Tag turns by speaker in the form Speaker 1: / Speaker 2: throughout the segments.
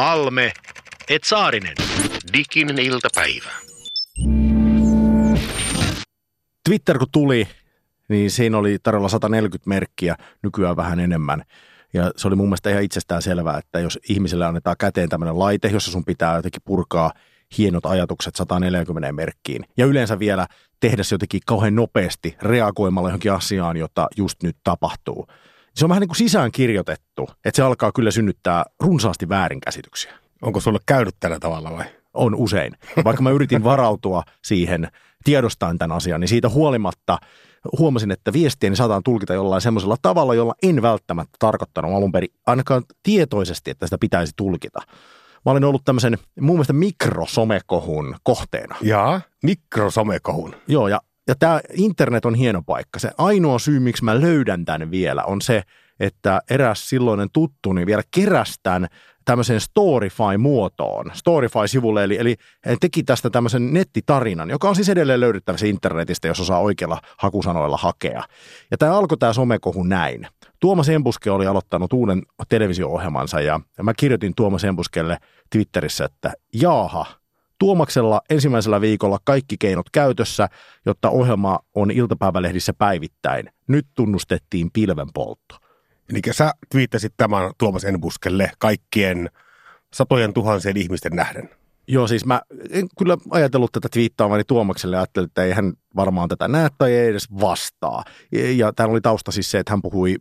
Speaker 1: Halme, et Saarinen.
Speaker 2: Diginen iltapäivä.
Speaker 3: Twitter kun tuli, niin siinä oli tarjolla 140 merkkiä, nykyään vähän enemmän. Ja se oli mun mielestä ihan itsestään selvää, että jos ihmiselle annetaan käteen tämmöinen laite, jossa sun pitää jotenkin purkaa hienot ajatukset 140 merkkiin. Ja yleensä vielä tehdä se jotenkin kauhean nopeasti reagoimalla johonkin asiaan, jota just nyt tapahtuu. Se on vähän niin kuin sisään kirjoitettu, että se alkaa kyllä synnyttää runsaasti väärinkäsityksiä.
Speaker 4: Onko sulle käynyt tällä tavalla vai?
Speaker 3: On usein. Vaikka mä yritin varautua siihen tiedostaan tämän asian, niin siitä huolimatta huomasin, että viestieni saataan tulkita jollain semmoisella tavalla, jolla en välttämättä tarkoittanut alun perin ainakaan tietoisesti, että sitä pitäisi tulkita. Mä olin ollut tämmöisen muun mielestä mikrosomekohun kohteena.
Speaker 4: Jaa, mikrosomekohun.
Speaker 3: Joo, ja, ja tämä internet on hieno paikka. Se ainoa syy, miksi mä löydän tämän vielä, on se, että eräs silloinen tuttuni vielä kerästän tämmöiseen Storify-muotoon, Storify-sivulle, eli, eli teki tästä tämmöisen nettitarinan, joka on siis edelleen löydettävissä internetistä, jos osaa oikeilla hakusanoilla hakea. Ja tämä alkoi tämä somekohu näin. Tuomas Embuske oli aloittanut uuden televisio-ohjelmansa ja mä kirjoitin Tuomas Embuskelle Twitterissä, että jaaha, Tuomaksella ensimmäisellä viikolla kaikki keinot käytössä, jotta ohjelma on iltapäivälehdissä päivittäin. Nyt tunnustettiin pilvenpoltto.
Speaker 4: Eli sä twiittasit tämän Tuomas Enbuskelle kaikkien satojen tuhansien ihmisten nähden.
Speaker 3: Joo, siis mä en kyllä ajatellut tätä twiittaamani Tuomakselle ja ajattelin, että ei hän varmaan tätä näe tai ei edes vastaa. Ja täällä oli tausta siis se, että hän puhui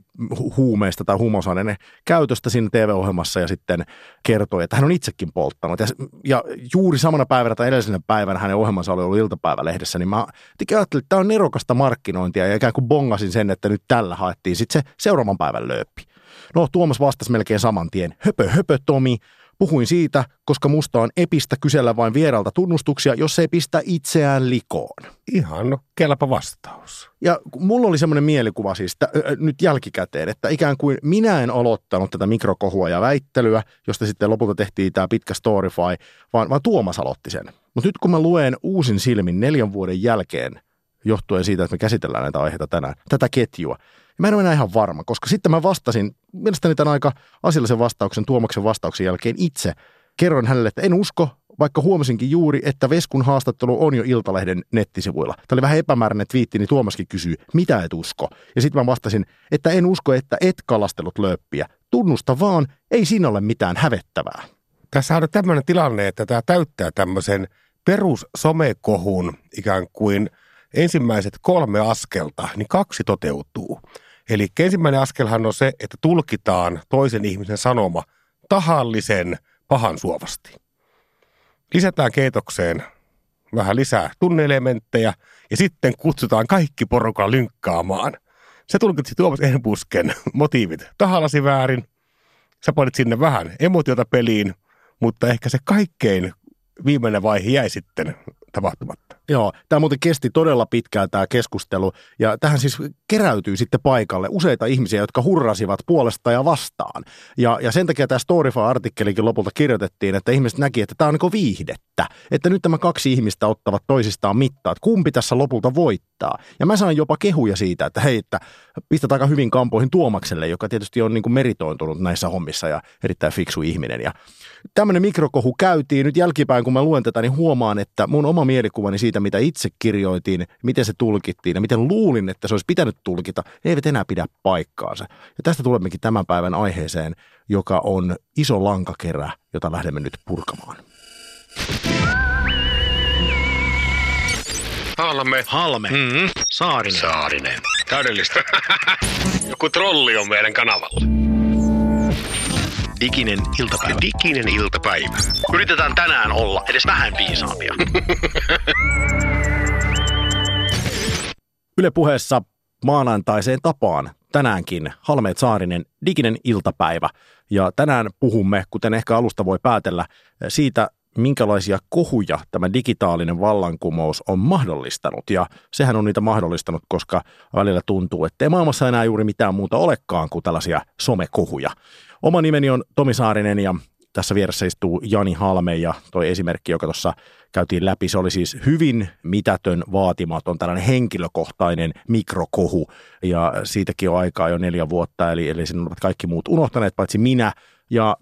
Speaker 3: huumeista tai huumausaineiden käytöstä siinä TV-ohjelmassa ja sitten kertoi, että hän on itsekin polttanut. Ja, ja juuri samana päivänä tai edellisenä päivänä hänen ohjelmansa oli ollut iltapäivälehdessä, niin mä ajattelin, että tämä on nerokasta markkinointia ja ikään kuin bongasin sen, että nyt tällä haettiin sitten se seuraavan päivän lööppi. No Tuomas vastasi melkein saman tien. Höpö, höpö Tomi, Puhuin siitä, koska musta on epistä kysellä vain vieralta tunnustuksia, jos ei pistä itseään likoon.
Speaker 4: Ihan no, kelpa vastaus.
Speaker 3: Ja mulla oli semmoinen mielikuva siis ö, nyt jälkikäteen, että ikään kuin minä en aloittanut tätä mikrokohua ja väittelyä, josta sitten lopulta tehtiin tämä pitkä Storify, vaan, vaan Tuomas aloitti sen. Mutta nyt kun mä luen uusin silmin neljän vuoden jälkeen, johtuen siitä, että me käsitellään näitä aiheita tänään, tätä ketjua, Mä en ole enää ihan varma, koska sitten mä vastasin, mielestäni tämän aika asiallisen vastauksen, Tuomaksen vastauksen jälkeen itse. Kerroin hänelle, että en usko, vaikka huomasinkin juuri, että Veskun haastattelu on jo Iltalehden nettisivuilla. Tämä oli vähän epämääräinen twiitti, niin Tuomaskin kysyy, mitä et usko? Ja sitten mä vastasin, että en usko, että et kalastellut lööppiä. Tunnusta vaan, ei siinä ole mitään hävettävää.
Speaker 4: Tässä on tämmöinen tilanne, että tämä täyttää tämmöisen perussomekohun ikään kuin ensimmäiset kolme askelta, niin kaksi toteutuu. Eli ensimmäinen askelhan on se, että tulkitaan toisen ihmisen sanoma tahallisen pahan suovasti. Lisätään keitokseen vähän lisää tunneelementtejä ja sitten kutsutaan kaikki porukka lynkkaamaan. Se tulkitsi Tuomas Enbusken motiivit tahallasi väärin. Sä panit sinne vähän emotiota peliin, mutta ehkä se kaikkein viimeinen vaihe jäi sitten tapahtumatta.
Speaker 3: Joo, tämä muuten kesti todella pitkään tämä keskustelu ja tähän siis keräytyy sitten paikalle useita ihmisiä, jotka hurrasivat puolesta ja vastaan. Ja, ja sen takia tämä Storify-artikkelikin lopulta kirjoitettiin, että ihmiset näki, että tämä on niin viihdettä. Että nyt tämä kaksi ihmistä ottavat toisistaan mittaa, että kumpi tässä lopulta voittaa. Ja mä sain jopa kehuja siitä, että hei, että pistät aika hyvin kampoihin Tuomakselle, joka tietysti on niin kuin meritointunut näissä hommissa ja erittäin fiksu ihminen. Ja tämmöinen mikrokohu käytiin. Nyt jälkipäin, kun mä luen tätä, niin huomaan, että mun oma mielikuvani siitä, mitä itse kirjoitin, miten se tulkittiin ja miten luulin, että se olisi pitänyt tulkita, eivät enää pidä paikkaansa. Ja tästä tulemmekin tämän päivän aiheeseen, joka on iso lankakerä, jota lähdemme nyt purkamaan.
Speaker 2: Halme.
Speaker 1: Halme,
Speaker 2: Mm-hmm.
Speaker 1: Saarinen.
Speaker 2: Saarinen. Täydellistä. Joku trolli on meidän kanavalla.
Speaker 1: Diginen iltapäivä.
Speaker 2: Diginen iltapäivä.
Speaker 1: Yritetään tänään olla edes vähän viisaampia.
Speaker 3: Yle puheessa maanantaiseen tapaan tänäänkin Halmeet Saarinen diginen iltapäivä. Ja tänään puhumme, kuten ehkä alusta voi päätellä, siitä, minkälaisia kohuja tämä digitaalinen vallankumous on mahdollistanut. Ja sehän on niitä mahdollistanut, koska välillä tuntuu, että ei maailmassa enää juuri mitään muuta olekaan kuin tällaisia somekohuja. Oma nimeni on Tomi Saarinen ja tässä vieressä istuu Jani Halme ja toi esimerkki, joka tuossa käytiin läpi, se oli siis hyvin mitätön, vaatimaton, tällainen henkilökohtainen mikrokohu ja siitäkin on aikaa jo neljä vuotta, eli, eli sinun ovat kaikki muut unohtaneet, paitsi minä, Ja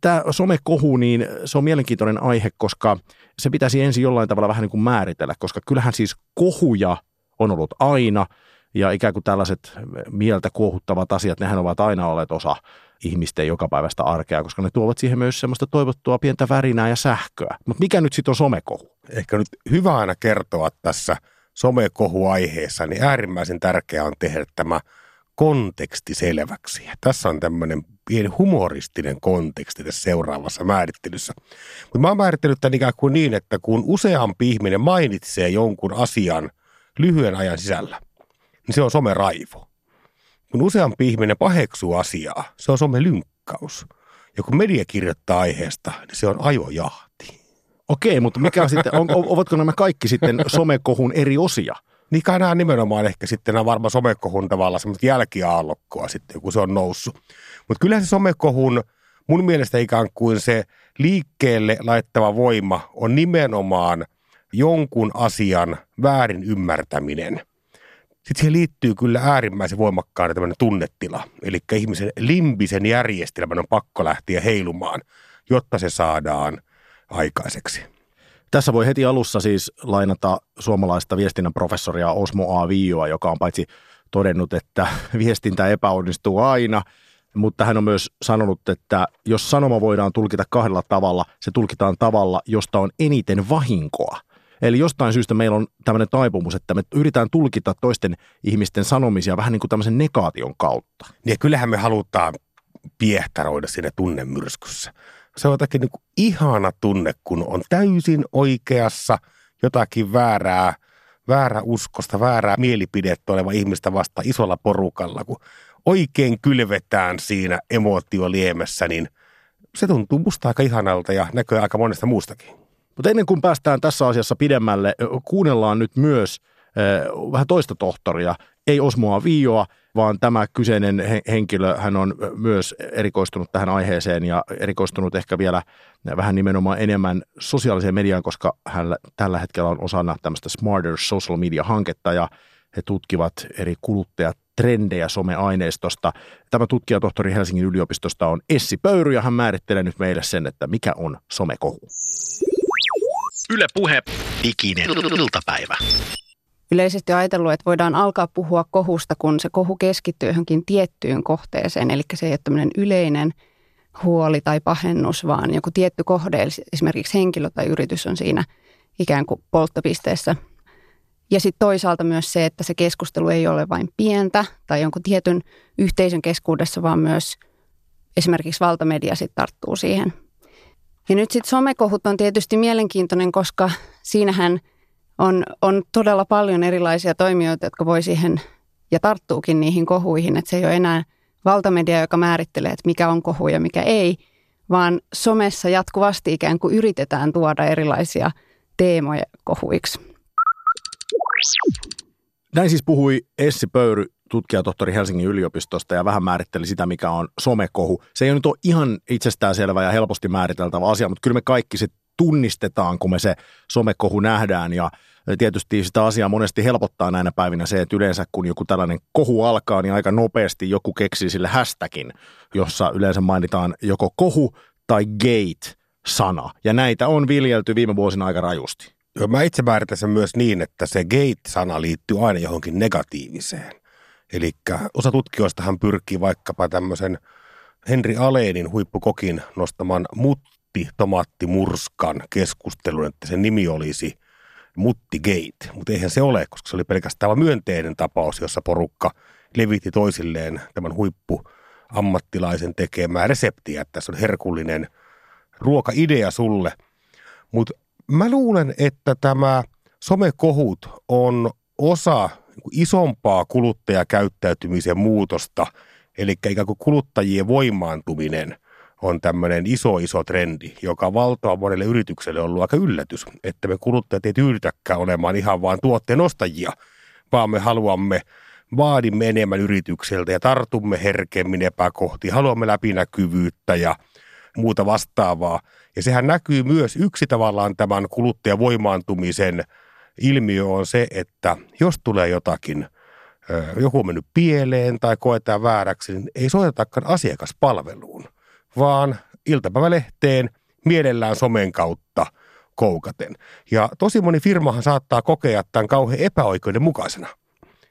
Speaker 3: tämä somekohu, niin se on mielenkiintoinen aihe, koska se pitäisi ensin jollain tavalla vähän niin kuin määritellä, koska kyllähän siis kohuja on ollut aina, ja ikään kuin tällaiset mieltä kuohuttavat asiat, nehän ovat aina olleet osa ihmisten jokapäiväistä arkea, koska ne tuovat siihen myös semmoista toivottua pientä värinää ja sähköä. Mutta mikä nyt sitten on somekohu?
Speaker 4: Ehkä nyt hyvä aina kertoa tässä somekohuaiheessa, niin äärimmäisen tärkeää on tehdä tämä konteksti selväksi. Ja tässä on tämmöinen pieni humoristinen konteksti tässä seuraavassa määrittelyssä. Mutta mä oon määrittänyt tämän ikään kuin niin, että kun useampi ihminen mainitsee jonkun asian lyhyen ajan sisällä, niin se on someraivo. Kun useampi ihminen paheksuu asiaa, se on somelynkkaus. Ja kun media kirjoittaa aiheesta, niin se on ajojahti.
Speaker 3: Okei, mutta mikä sitten, on, ovatko nämä kaikki sitten somekohun eri osia?
Speaker 4: Niin kai nämä nimenomaan ehkä sitten nämä varmaan somekohun tavalla semmoista jälkiaallokkoa sitten, kun se on noussut. Mutta kyllä se somekohun mun mielestä ikään kuin se liikkeelle laittava voima on nimenomaan jonkun asian väärin ymmärtäminen. Sitten siihen liittyy kyllä äärimmäisen voimakkaana tämmöinen tunnetila. Eli ihmisen limbisen järjestelmän on pakko lähteä heilumaan, jotta se saadaan aikaiseksi.
Speaker 3: Tässä voi heti alussa siis lainata suomalaista viestinnän professoria Osmo A. Viioa, joka on paitsi todennut, että viestintä epäonnistuu aina, mutta hän on myös sanonut, että jos sanoma voidaan tulkita kahdella tavalla, se tulkitaan tavalla, josta on eniten vahinkoa. Eli jostain syystä meillä on tämmöinen taipumus, että me yritetään tulkita toisten ihmisten sanomisia vähän niin kuin tämmöisen negaation kautta.
Speaker 4: Niin ja kyllähän me halutaan piehtaroida siinä tunnemyrskyssä. Se on jotakin niin kuin ihana tunne, kun on täysin oikeassa jotakin väärää, väärä uskosta, väärää mielipidettä oleva ihmistä vasta isolla porukalla, kun oikein kylvetään siinä emotioliemessä, niin se tuntuu musta aika ihanalta ja näkyy aika monesta muustakin.
Speaker 3: Mutta ennen kuin päästään tässä asiassa pidemmälle, kuunnellaan nyt myös eh, vähän toista tohtoria, ei Osmoa Viioa, vaan tämä kyseinen henkilö, hän on myös erikoistunut tähän aiheeseen ja erikoistunut ehkä vielä vähän nimenomaan enemmän sosiaaliseen mediaan, koska hän tällä hetkellä on osana tämmöistä Smarter Social Media-hanketta ja he tutkivat eri kuluttajatrendejä someaineistosta. Tämä tutkija tohtori Helsingin yliopistosta on Essi Pöyry ja hän määrittelee nyt meille sen, että mikä on somekohu.
Speaker 1: Yle Puhe, diginen iltapäivä.
Speaker 5: Yleisesti ajatellut, että voidaan alkaa puhua kohusta, kun se kohu keskittyy johonkin tiettyyn kohteeseen. Eli se ei ole tämmöinen yleinen huoli tai pahennus, vaan joku tietty kohde, esimerkiksi henkilö tai yritys on siinä ikään kuin polttopisteessä. Ja sitten toisaalta myös se, että se keskustelu ei ole vain pientä tai jonkun tietyn yhteisön keskuudessa, vaan myös esimerkiksi valtamedia sitten tarttuu siihen – ja nyt sitten somekohut on tietysti mielenkiintoinen, koska siinähän on, on todella paljon erilaisia toimijoita, jotka voi siihen ja tarttuukin niihin kohuihin. Että se ei ole enää valtamedia, joka määrittelee, että mikä on kohu ja mikä ei, vaan somessa jatkuvasti ikään kuin yritetään tuoda erilaisia teemoja kohuiksi.
Speaker 3: Näin siis puhui Essi Pöyry tutkijatohtori Helsingin yliopistosta ja vähän määritteli sitä, mikä on somekohu. Se ei nyt ole ihan itsestäänselvä ja helposti määriteltävä asia, mutta kyllä me kaikki se tunnistetaan, kun me se somekohu nähdään ja tietysti sitä asiaa monesti helpottaa näinä päivinä se, että yleensä kun joku tällainen kohu alkaa, niin aika nopeasti joku keksii sille hashtagin, jossa yleensä mainitaan joko kohu tai gate-sana. Ja näitä on viljelty viime vuosina aika rajusti.
Speaker 4: Mä itse määritän sen myös niin, että se gate-sana liittyy aina johonkin negatiiviseen. Eli osa tutkijoistahan pyrkii vaikkapa tämmöisen Henri Aleenin huippukokin nostaman mutti tomaattimurskan keskustelun, että sen nimi olisi Muttigate, mutta eihän se ole, koska se oli pelkästään vain myönteinen tapaus, jossa porukka levitti toisilleen tämän huippuammattilaisen tekemää reseptiä, että tässä on herkullinen ruokaidea sulle. Mutta mä luulen, että tämä somekohut on osa isompaa kuluttajakäyttäytymisen muutosta, eli ikään kuin kuluttajien voimaantuminen on tämmöinen iso, iso trendi, joka valtava monelle yritykselle on ollut aika yllätys, että me kuluttajat ei tyydytäkään olemaan ihan vain tuotteen ostajia, vaan me haluamme vaadimme enemmän yritykseltä ja tartumme herkemmin epäkohtiin, haluamme läpinäkyvyyttä ja muuta vastaavaa. Ja sehän näkyy myös yksi tavallaan tämän kuluttajavoimaantumisen ilmiö on se, että jos tulee jotakin, joku on mennyt pieleen tai koetaan vääräksi, niin ei soitetakaan asiakaspalveluun, vaan iltapäivälehteen mielellään somen kautta koukaten. Ja tosi moni firmahan saattaa kokea tämän kauhean epäoikeudenmukaisena.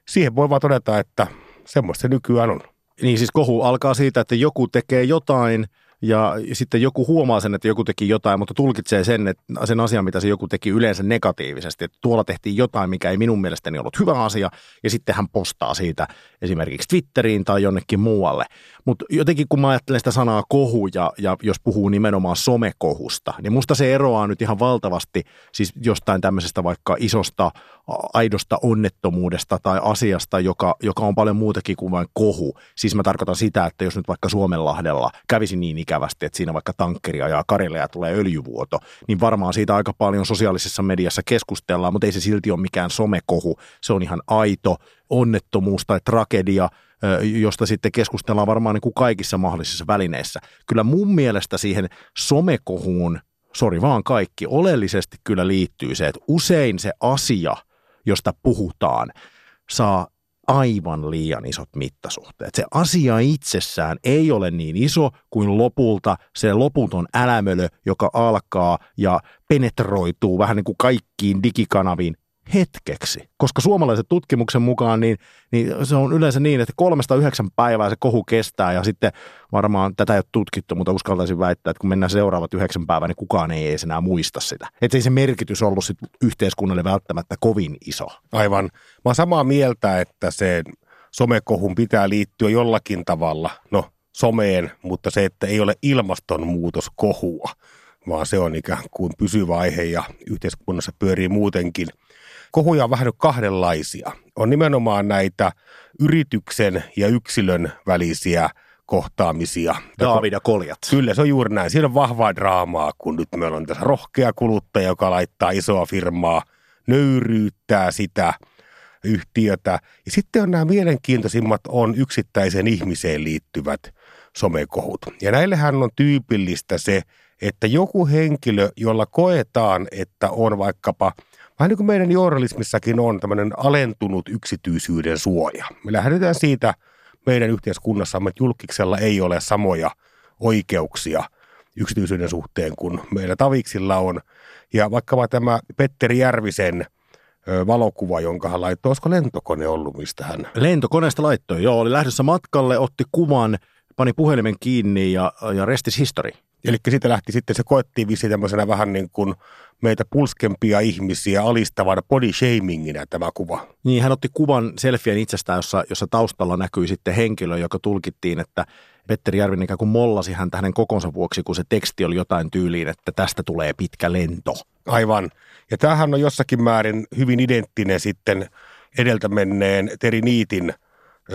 Speaker 4: Siihen voi vaan todeta, että semmoista se nykyään on.
Speaker 3: Niin siis kohu alkaa siitä, että joku tekee jotain – ja sitten joku huomaa sen, että joku teki jotain, mutta tulkitsee sen, että sen asian, mitä se joku teki yleensä negatiivisesti. Että tuolla tehtiin jotain, mikä ei minun mielestäni ollut hyvä asia, ja sitten hän postaa siitä esimerkiksi Twitteriin tai jonnekin muualle. Mutta jotenkin kun mä ajattelen sitä sanaa kohu, ja, ja jos puhuu nimenomaan somekohusta, niin musta se eroaa nyt ihan valtavasti siis jostain tämmöisestä vaikka isosta aidosta onnettomuudesta tai asiasta, joka, joka on paljon muutakin kuin vain kohu. Siis mä tarkoitan sitä, että jos nyt vaikka Suomenlahdella kävisi niin ikävästi, että siinä vaikka tankkeri ajaa karille ja tulee öljyvuoto, niin varmaan siitä aika paljon sosiaalisessa mediassa keskustellaan, mutta ei se silti ole mikään somekohu. Se on ihan aito onnettomuus tai tragedia, josta sitten keskustellaan varmaan niin kuin kaikissa mahdollisissa välineissä. Kyllä mun mielestä siihen somekohuun, sori vaan kaikki, oleellisesti kyllä liittyy se, että usein se asia – josta puhutaan, saa aivan liian isot mittasuhteet. Se asia itsessään ei ole niin iso kuin lopulta se loputon älämölö, joka alkaa ja penetroituu vähän niin kuin kaikkiin digikanaviin hetkeksi. Koska suomalaiset tutkimuksen mukaan, niin, niin se on yleensä niin, että kolmesta yhdeksän päivää se kohu kestää ja sitten varmaan tätä ei ole tutkittu, mutta uskaltaisin väittää, että kun mennään seuraavat yhdeksän päivää, niin kukaan ei edes enää muista sitä. Että ei se merkitys ollut sit yhteiskunnalle välttämättä kovin iso.
Speaker 4: Aivan. Mä oon samaa mieltä, että se somekohun pitää liittyä jollakin tavalla, no someen, mutta se, että ei ole ilmastonmuutoskohua, vaan se on ikään kuin pysyvä aihe ja yhteiskunnassa pyörii muutenkin – Kohuja on vähän kahdenlaisia. On nimenomaan näitä yrityksen ja yksilön välisiä kohtaamisia.
Speaker 3: Daavid ja Koljat.
Speaker 4: Kyllä, se on juuri näin. Siinä on vahvaa draamaa, kun nyt meillä on tässä rohkea kuluttaja, joka laittaa isoa firmaa, nöyryyttää sitä yhtiötä. Ja sitten on nämä mielenkiintoisimmat on yksittäiseen ihmiseen liittyvät somekohut. Ja näillehän on tyypillistä se, että joku henkilö, jolla koetaan, että on vaikkapa – Vähän niin kuin meidän journalismissakin on tämmöinen alentunut yksityisyyden suoja. Me lähdetään siitä meidän yhteiskunnassamme, että julkiksella ei ole samoja oikeuksia yksityisyyden suhteen kuin meillä taviksilla on. Ja vaikka tämä Petteri Järvisen valokuva, jonka hän laittoi, olisiko lentokone ollut, mistä hän...
Speaker 3: Lentokoneesta laittoi, joo, oli lähdössä matkalle, otti kuvan, pani puhelimen kiinni ja, ja restis history.
Speaker 4: Eli siitä lähti sitten, se koettiin vissi tämmöisenä vähän niin kuin meitä pulskempia ihmisiä alistavana body shaminginä tämä kuva.
Speaker 3: Niin, hän otti kuvan selfien itsestään, jossa, jossa taustalla näkyi sitten henkilö, joka tulkittiin, että Petteri Järvinen ikään kuin mollasi häntä hänen kokonsa vuoksi, kun se teksti oli jotain tyyliin, että tästä tulee pitkä lento.
Speaker 4: Aivan. Ja tämähän on jossakin määrin hyvin identtinen sitten edeltä menneen Teri Niitin –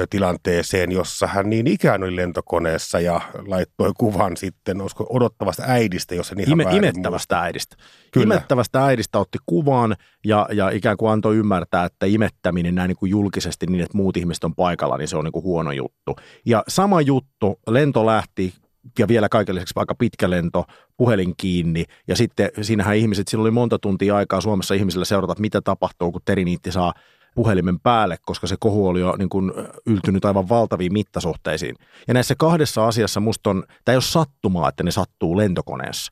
Speaker 4: tilanteeseen, jossa hän niin ikään oli lentokoneessa ja laittoi kuvan sitten olisiko odottavasta äidistä, jos se ihan Ime,
Speaker 3: Imettävästä muista. äidistä. Kyllä. Imettävästä äidistä otti kuvan ja, ja ikään kuin antoi ymmärtää, että imettäminen näin niin kuin julkisesti niin, että muut ihmiset on paikalla, niin se on niin kuin huono juttu. Ja sama juttu, lento lähti ja vielä kaiken lisäksi aika pitkä lento, puhelin kiinni ja sitten siinähän ihmiset, silloin oli monta tuntia aikaa Suomessa ihmisille seurata, mitä tapahtuu, kun Teriniitti saa puhelimen päälle, koska se kohu oli jo niin kuin yltynyt aivan valtaviin mittasuhteisiin. Ja näissä kahdessa asiassa musta on, tämä ei ole sattumaa, että ne sattuu lentokoneessa.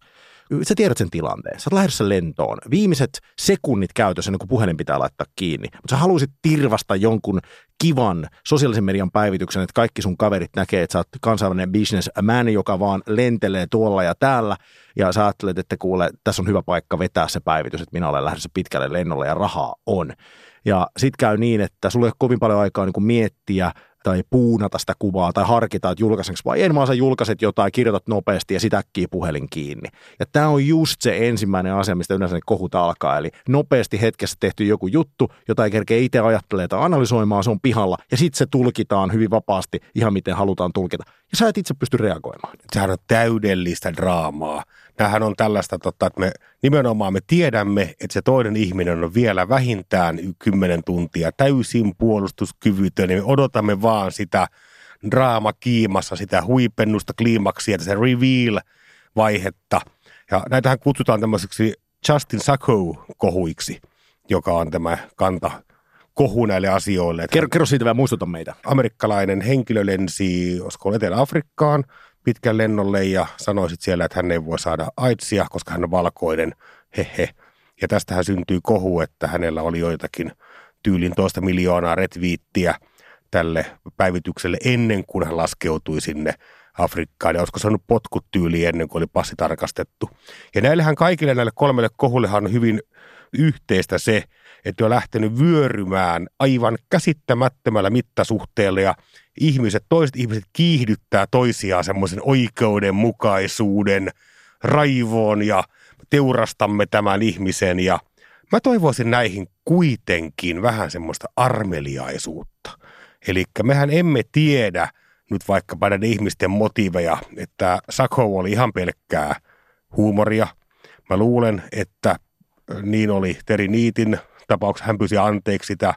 Speaker 3: Sä tiedät sen tilanteen. Sä oot lähdössä lentoon. Viimeiset sekunnit käytössä, ennen kuin puhelin pitää laittaa kiinni. Mutta sä haluaisit tirvasta jonkun kivan sosiaalisen median päivityksen, että kaikki sun kaverit näkee, että sä oot kansainvälinen businessman, joka vaan lentelee tuolla ja täällä. Ja sä ajattelet, että kuule, tässä on hyvä paikka vetää se päivitys, että minä olen lähdössä pitkälle lennolle ja rahaa on. Ja sitten käy niin, että sulle ei ole kovin paljon aikaa niin kuin miettiä tai puunata sitä kuvaa tai harkita, että julkaisenko vai en, vaan sä julkaiset jotain, kirjoitat nopeasti ja sit äkkiä puhelin kiinni. Ja tämä on just se ensimmäinen asia, mistä yleensä ne kohut alkaa. Eli nopeasti hetkessä tehty joku juttu, jota ei kerkeä itse ajattelemaan tai analysoimaan, se on pihalla ja sitten se tulkitaan hyvin vapaasti ihan miten halutaan tulkita. Ja sä et itse pysty reagoimaan.
Speaker 4: Sehän on täydellistä draamaa. Tämähän on tällaista, totta, että me nimenomaan me tiedämme, että se toinen ihminen on vielä vähintään 10 tuntia täysin puolustuskyvytön, niin me odotamme vaan sitä draama kiimassa, sitä huipennusta, kliimaksia, se reveal-vaihetta. Ja näitähän kutsutaan tämmöiseksi Justin Sacco-kohuiksi, joka on tämä kanta kohu näille asioille.
Speaker 3: Kerro, kerro siitä vähän, muistuta meitä.
Speaker 4: Amerikkalainen henkilö lensi, olisiko Etelä-Afrikkaan, pitkän lennolle ja sanoisit siellä, että hän ei voi saada aitsia, koska hän on valkoinen, hehe. Ja tästähän syntyi kohu, että hänellä oli joitakin tyylin toista miljoonaa retviittiä tälle päivitykselle ennen kuin hän laskeutui sinne Afrikkaan. Ja olisiko saanut potkut tyyliin ennen kuin oli passi tarkastettu. Ja näillehän kaikille näille kolmelle kohullehan on hyvin yhteistä se, että on lähtenyt vyörymään aivan käsittämättömällä mittasuhteella ja ihmiset, toiset ihmiset kiihdyttää toisiaan semmoisen oikeudenmukaisuuden raivoon ja teurastamme tämän ihmisen ja mä toivoisin näihin kuitenkin vähän semmoista armeliaisuutta. Eli mehän emme tiedä nyt vaikkapa näiden ihmisten motiiveja, että Sako oli ihan pelkkää huumoria. Mä luulen, että niin oli Teri Niitin tapauksessa. Hän pyysi anteeksi sitä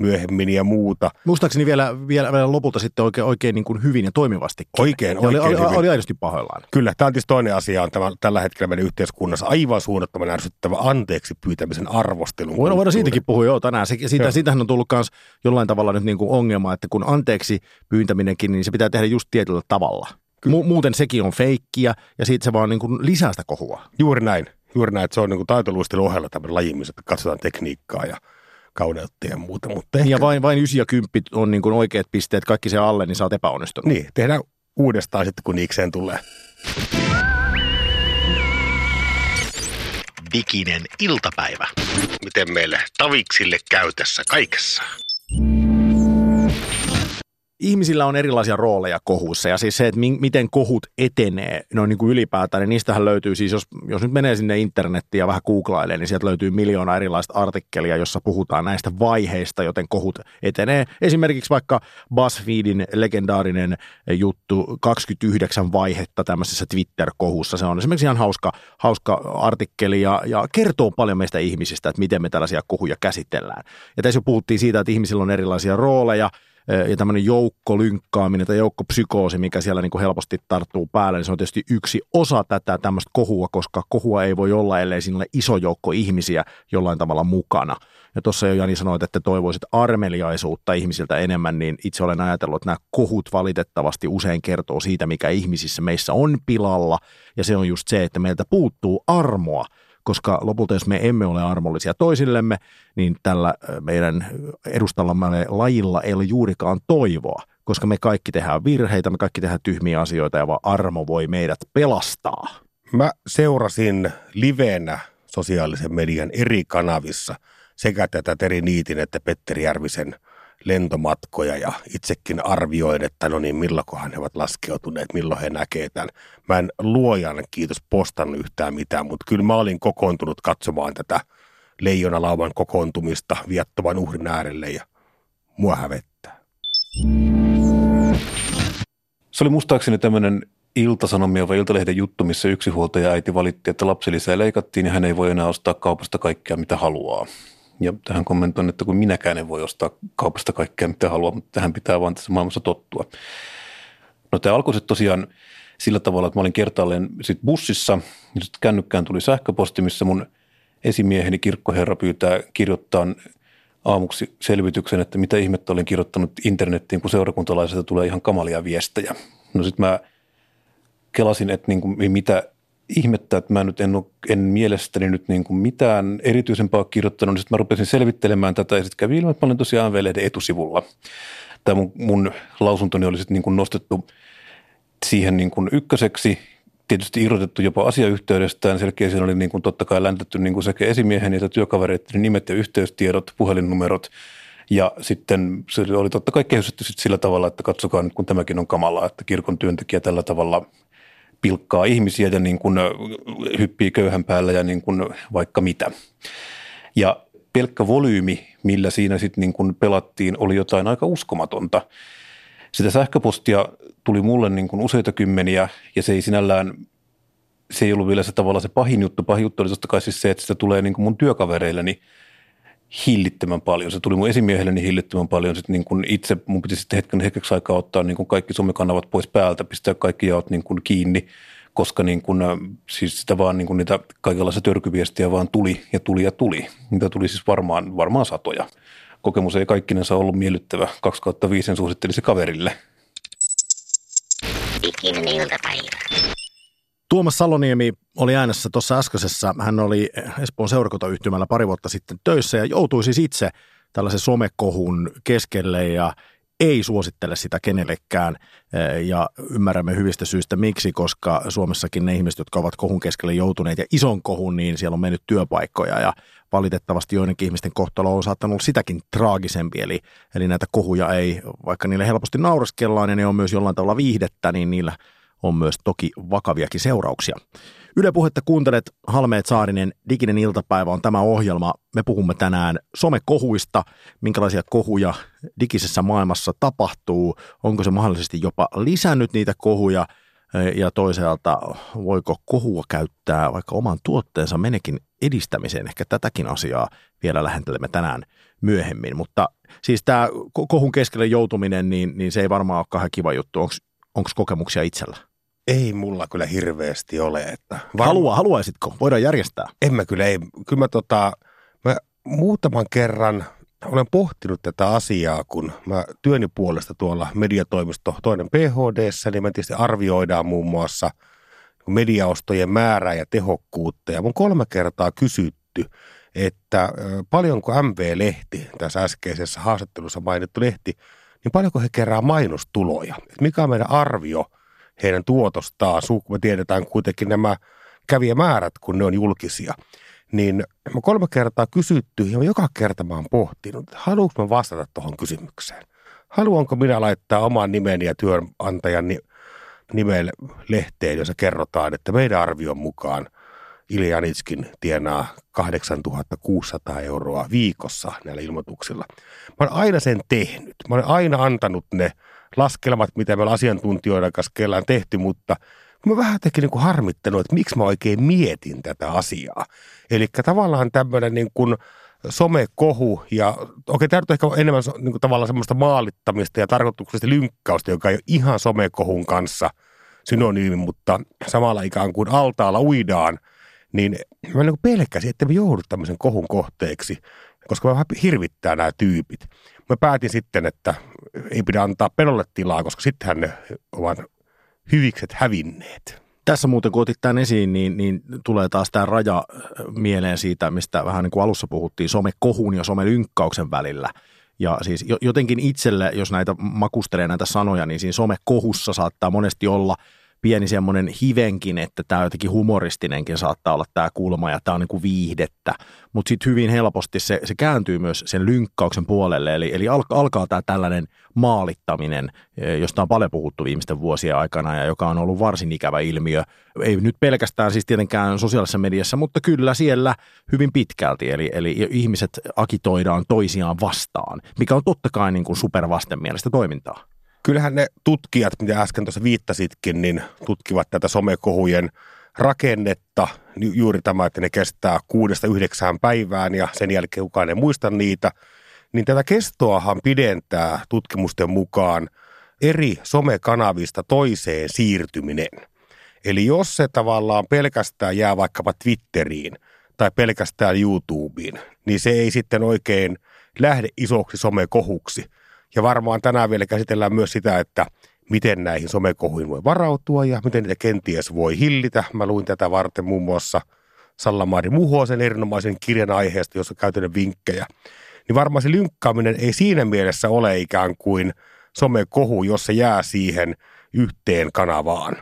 Speaker 4: myöhemmin ja muuta.
Speaker 3: Muistaakseni vielä, vielä, vielä lopulta sitten oikein, oikein niin kuin hyvin ja toimivasti.
Speaker 4: Oikein,
Speaker 3: ja
Speaker 4: oikein
Speaker 3: oli,
Speaker 4: hyvin.
Speaker 3: oli, oli aidosti pahoillaan.
Speaker 4: Kyllä, tämä on tietysti toinen asia, on tämä, tällä hetkellä meidän yhteiskunnassa aivan suunnattoman ärsyttävä anteeksi pyytämisen arvostelun.
Speaker 3: Voidaan, voidaan siitäkin puhua joo tänään. Se, siitä,
Speaker 4: Joo.
Speaker 3: siitähän on tullut myös jollain tavalla nyt niin kuin ongelma, että kun anteeksi pyyntäminenkin, niin se pitää tehdä just tietyllä tavalla. Mu- muuten sekin on feikkiä ja siitä se vaan niin kuin lisää sitä kohua.
Speaker 4: Juuri näin. Juuri näin, että se on niin kuin taitoluistelun ohella tämmöinen laji, missä katsotaan tekniikkaa ja kauneutta ja muuta. Mutta ehkä,
Speaker 3: Ja vain, vain 9 ja 10 on niin kuin oikeat pisteet, kaikki se alle, niin sä oot epäonnistunut.
Speaker 4: Niin, tehdään uudestaan sitten, kun niikseen tulee.
Speaker 1: Diginen iltapäivä.
Speaker 2: Miten meille taviksille käy tässä kaikessa?
Speaker 3: Ihmisillä on erilaisia rooleja kohussa ja siis se, että mi- miten kohut etenee noin niin kuin ylipäätään, niin niistähän löytyy siis, jos, jos nyt menee sinne internettiin ja vähän googlailee, niin sieltä löytyy miljoona erilaista artikkelia, jossa puhutaan näistä vaiheista, joten kohut etenee. Esimerkiksi vaikka BuzzFeedin legendaarinen juttu 29 vaihetta tämmöisessä Twitter-kohussa. Se on esimerkiksi ihan hauska, hauska artikkeli ja, ja kertoo paljon meistä ihmisistä, että miten me tällaisia kohuja käsitellään. Ja tässä jo puhuttiin siitä, että ihmisillä on erilaisia rooleja, ja tämmöinen joukkolynkkaaminen tai joukkopsykoosi, mikä siellä niin kuin helposti tarttuu päälle, niin se on tietysti yksi osa tätä tämmöistä kohua, koska kohua ei voi olla, ellei siinä ole iso joukko ihmisiä jollain tavalla mukana. Ja tuossa jo Jani sanoit, että toivoisit armeliaisuutta ihmisiltä enemmän, niin itse olen ajatellut, että nämä kohut valitettavasti usein kertoo siitä, mikä ihmisissä meissä on pilalla, ja se on just se, että meiltä puuttuu armoa koska lopulta jos me emme ole armollisia toisillemme, niin tällä meidän edustallamme lajilla ei ole juurikaan toivoa, koska me kaikki tehdään virheitä, me kaikki tehdään tyhmiä asioita ja vaan armo voi meidät pelastaa.
Speaker 4: Mä seurasin livenä sosiaalisen median eri kanavissa sekä tätä Teri Niitin että Petteri Järvisen lentomatkoja ja itsekin arvioin, että no niin, milloinkohan he ovat laskeutuneet, milloin he näkee tämän. Mä en luojan kiitos postannut yhtään mitään, mutta kyllä mä olin kokoontunut katsomaan tätä leijonalauman kokoontumista viattoman uhrin äärelle ja mua hävettää.
Speaker 6: Se oli muistaakseni tämmöinen iltasanomia vai iltalehden juttu, missä yksi huoltaja äiti valitti, että lapsilisää leikattiin ja hän ei voi enää ostaa kaupasta kaikkea mitä haluaa. Ja tähän kommentoin, että kun minäkään en voi ostaa kaupasta kaikkea mitä haluaa, mutta tähän pitää vaan tässä maailmassa tottua. No tämä alkoi sitten tosiaan sillä tavalla, että mä olin kertaalleen sit bussissa ja sitten kännykkään tuli sähköposti, missä mun esimieheni kirkkoherra pyytää kirjoittaa aamuksi selvityksen, että mitä ihmettä olin kirjoittanut internettiin, kun seurakuntalaiselta tulee ihan kamalia viestejä. No sitten mä kelasin, että niin kuin mitä ihmettä, että mä nyt en, ole, en mielestäni nyt niin kuin mitään erityisempää kirjoittanut, niin sitten mä rupesin selvittelemään tätä ja sitten kävi ilmi, että mä olin tosiaan AV-lehden etusivulla. Tämä mun, mun lausuntoni oli sitten niin kuin nostettu siihen niin kuin ykköseksi, tietysti irrotettu jopa asiayhteydestään. Selkeä siinä oli niin kuin totta kai läntetty niin kuin sekä esimiehen että työkavereiden nimet ja yhteystiedot, puhelinnumerot. Ja sitten se oli totta kai kehystetty sillä tavalla, että katsokaa nyt kun tämäkin on kamalaa, että kirkon työntekijä tällä tavalla pilkkaa ihmisiä ja niin kuin hyppii köyhän päällä ja niin kuin vaikka mitä. Ja pelkkä volyymi, millä siinä sitten niin kuin pelattiin, oli jotain aika uskomatonta. Sitä sähköpostia tuli mulle niin kuin useita kymmeniä ja se ei sinällään, se ei ollut vielä se tavalla se pahin juttu. Pahin juttu oli totta kai siis se, että sitä tulee niin kuin mun työkavereilleni hillittömän paljon. Se tuli mun esimiehelleni hillittömän paljon. Sitten niin kuin itse mun piti sitten hetken hetkeksi aikaa ottaa niin kuin kaikki somekanavat pois päältä, pistää kaikki jaot niin kuin kiinni, koska niin kuin, siis sitä vaan niin kuin niitä kaikenlaisia törkyviestiä vaan tuli ja tuli ja tuli. Niitä tuli siis varmaan, varmaan satoja. Kokemus ei kaikkinensa ollut miellyttävä. 2 kautta 5 suosittelisi kaverille.
Speaker 1: Diginen iltapäivä.
Speaker 3: Tuomas Saloniemi oli äänessä tuossa äskeisessä. Hän oli Espoon seurakuntayhtymällä pari vuotta sitten töissä ja joutui siis itse tällaisen somekohun keskelle ja ei suosittele sitä kenellekään ja ymmärrämme hyvistä syistä miksi, koska Suomessakin ne ihmiset, jotka ovat kohun keskelle joutuneet ja ison kohun, niin siellä on mennyt työpaikkoja ja valitettavasti joidenkin ihmisten kohtalo on saattanut olla sitäkin traagisempi, eli, eli näitä kohuja ei, vaikka niille helposti naureskellaan ja ne on myös jollain tavalla viihdettä, niin niillä on myös toki vakaviakin seurauksia. Yle Puhetta kuuntelet Halmeet Saarinen, Diginen iltapäivä on tämä ohjelma. Me puhumme tänään somekohuista, minkälaisia kohuja digisessä maailmassa tapahtuu, onko se mahdollisesti jopa lisännyt niitä kohuja ja toisaalta voiko kohua käyttää vaikka oman tuotteensa menekin edistämiseen. Ehkä tätäkin asiaa vielä lähentelemme tänään myöhemmin, mutta siis tämä kohun keskelle joutuminen, niin, niin se ei varmaan ole kiva juttu. Onko kokemuksia itsellä?
Speaker 4: Ei mulla kyllä hirveästi ole. Että
Speaker 3: var... Halua, haluaisitko? Voidaan järjestää.
Speaker 4: En mä kyllä, ei. Kyllä mä, tota, mä muutaman kerran olen pohtinut tätä asiaa, kun mä työni puolesta tuolla mediatoimisto toinen PHD, niin me tietysti arvioidaan muun muassa mediaostojen määrää ja tehokkuutta. Ja mun kolme kertaa kysytty, että paljonko MV-lehti, tässä äskeisessä haastattelussa mainittu lehti, niin paljonko he kerää mainostuloja? Et mikä on meidän arvio – heidän tuotostaan, kun me tiedetään kuitenkin nämä kävijämäärät, kun ne on julkisia. Niin mä kolme kertaa kysytty ja joka kerta mä oon pohtinut, että haluanko mä vastata tuohon kysymykseen. Haluanko minä laittaa oman nimeni ja työnantajan nimen lehteen, jossa kerrotaan, että meidän arvion mukaan Iljanitskin tienaa 8600 euroa viikossa näillä ilmoituksilla. Mä oon aina sen tehnyt. Mä olen aina antanut ne laskelmat, mitä meillä asiantuntijoiden kanssa kellaan tehty, mutta mä vähän tekin niin harmittanut, että miksi mä oikein mietin tätä asiaa. Eli tavallaan tämmöinen niin kuin somekohu ja okei, tämä on ehkä enemmän niin kuin tavallaan semmoista maalittamista ja tarkoituksesta lynkkausta, joka ei ole ihan somekohun kanssa synonyymi, mutta samalla ikään kuin altaalla uidaan, niin mä niin pelkäsin, että me joudut tämmöisen kohun kohteeksi, koska mä vähän hirvittää nämä tyypit mä päätin sitten, että ei pidä antaa penolle tilaa, koska sittenhän ne ovat hyvikset hävinneet.
Speaker 3: Tässä muuten, kun otit tämän esiin, niin, niin tulee taas tämä raja mieleen siitä, mistä vähän niin kuin alussa puhuttiin, somekohun ja somelynkkauksen välillä. Ja siis jotenkin itselle, jos näitä makustelee näitä sanoja, niin siinä somekohussa saattaa monesti olla – pieni semmoinen hivenkin, että tämä jotenkin humoristinenkin saattaa olla tämä kulma ja tämä on niin kuin viihdettä. Mutta sitten hyvin helposti se, se kääntyy myös sen lynkkauksen puolelle, eli, eli alkaa, tämä tällainen maalittaminen, e, josta on paljon puhuttu viimeisten vuosien aikana ja joka on ollut varsin ikävä ilmiö. Ei nyt pelkästään siis tietenkään sosiaalisessa mediassa, mutta kyllä siellä hyvin pitkälti, eli, eli ihmiset akitoidaan toisiaan vastaan, mikä on totta kai niin kuin supervastenmielistä toimintaa.
Speaker 4: Kyllähän ne tutkijat, mitä äsken tuossa viittasitkin, niin tutkivat tätä somekohujen rakennetta. Juuri tämä, että ne kestää kuudesta yhdeksään päivään ja sen jälkeen kukaan ei muista niitä. Niin tätä kestoahan pidentää tutkimusten mukaan eri somekanavista toiseen siirtyminen. Eli jos se tavallaan pelkästään jää vaikkapa Twitteriin tai pelkästään YouTubeen, niin se ei sitten oikein lähde isoksi somekohuksi – ja varmaan tänään vielä käsitellään myös sitä, että miten näihin somekohuihin voi varautua ja miten niitä kenties voi hillitä. Mä luin tätä varten muun muassa Sallamaari Muhosen erinomaisen kirjan aiheesta, jossa käytän vinkkejä. Niin varmaan se lynkkaaminen ei siinä mielessä ole ikään kuin somekohu, jos se jää siihen yhteen kanavaan.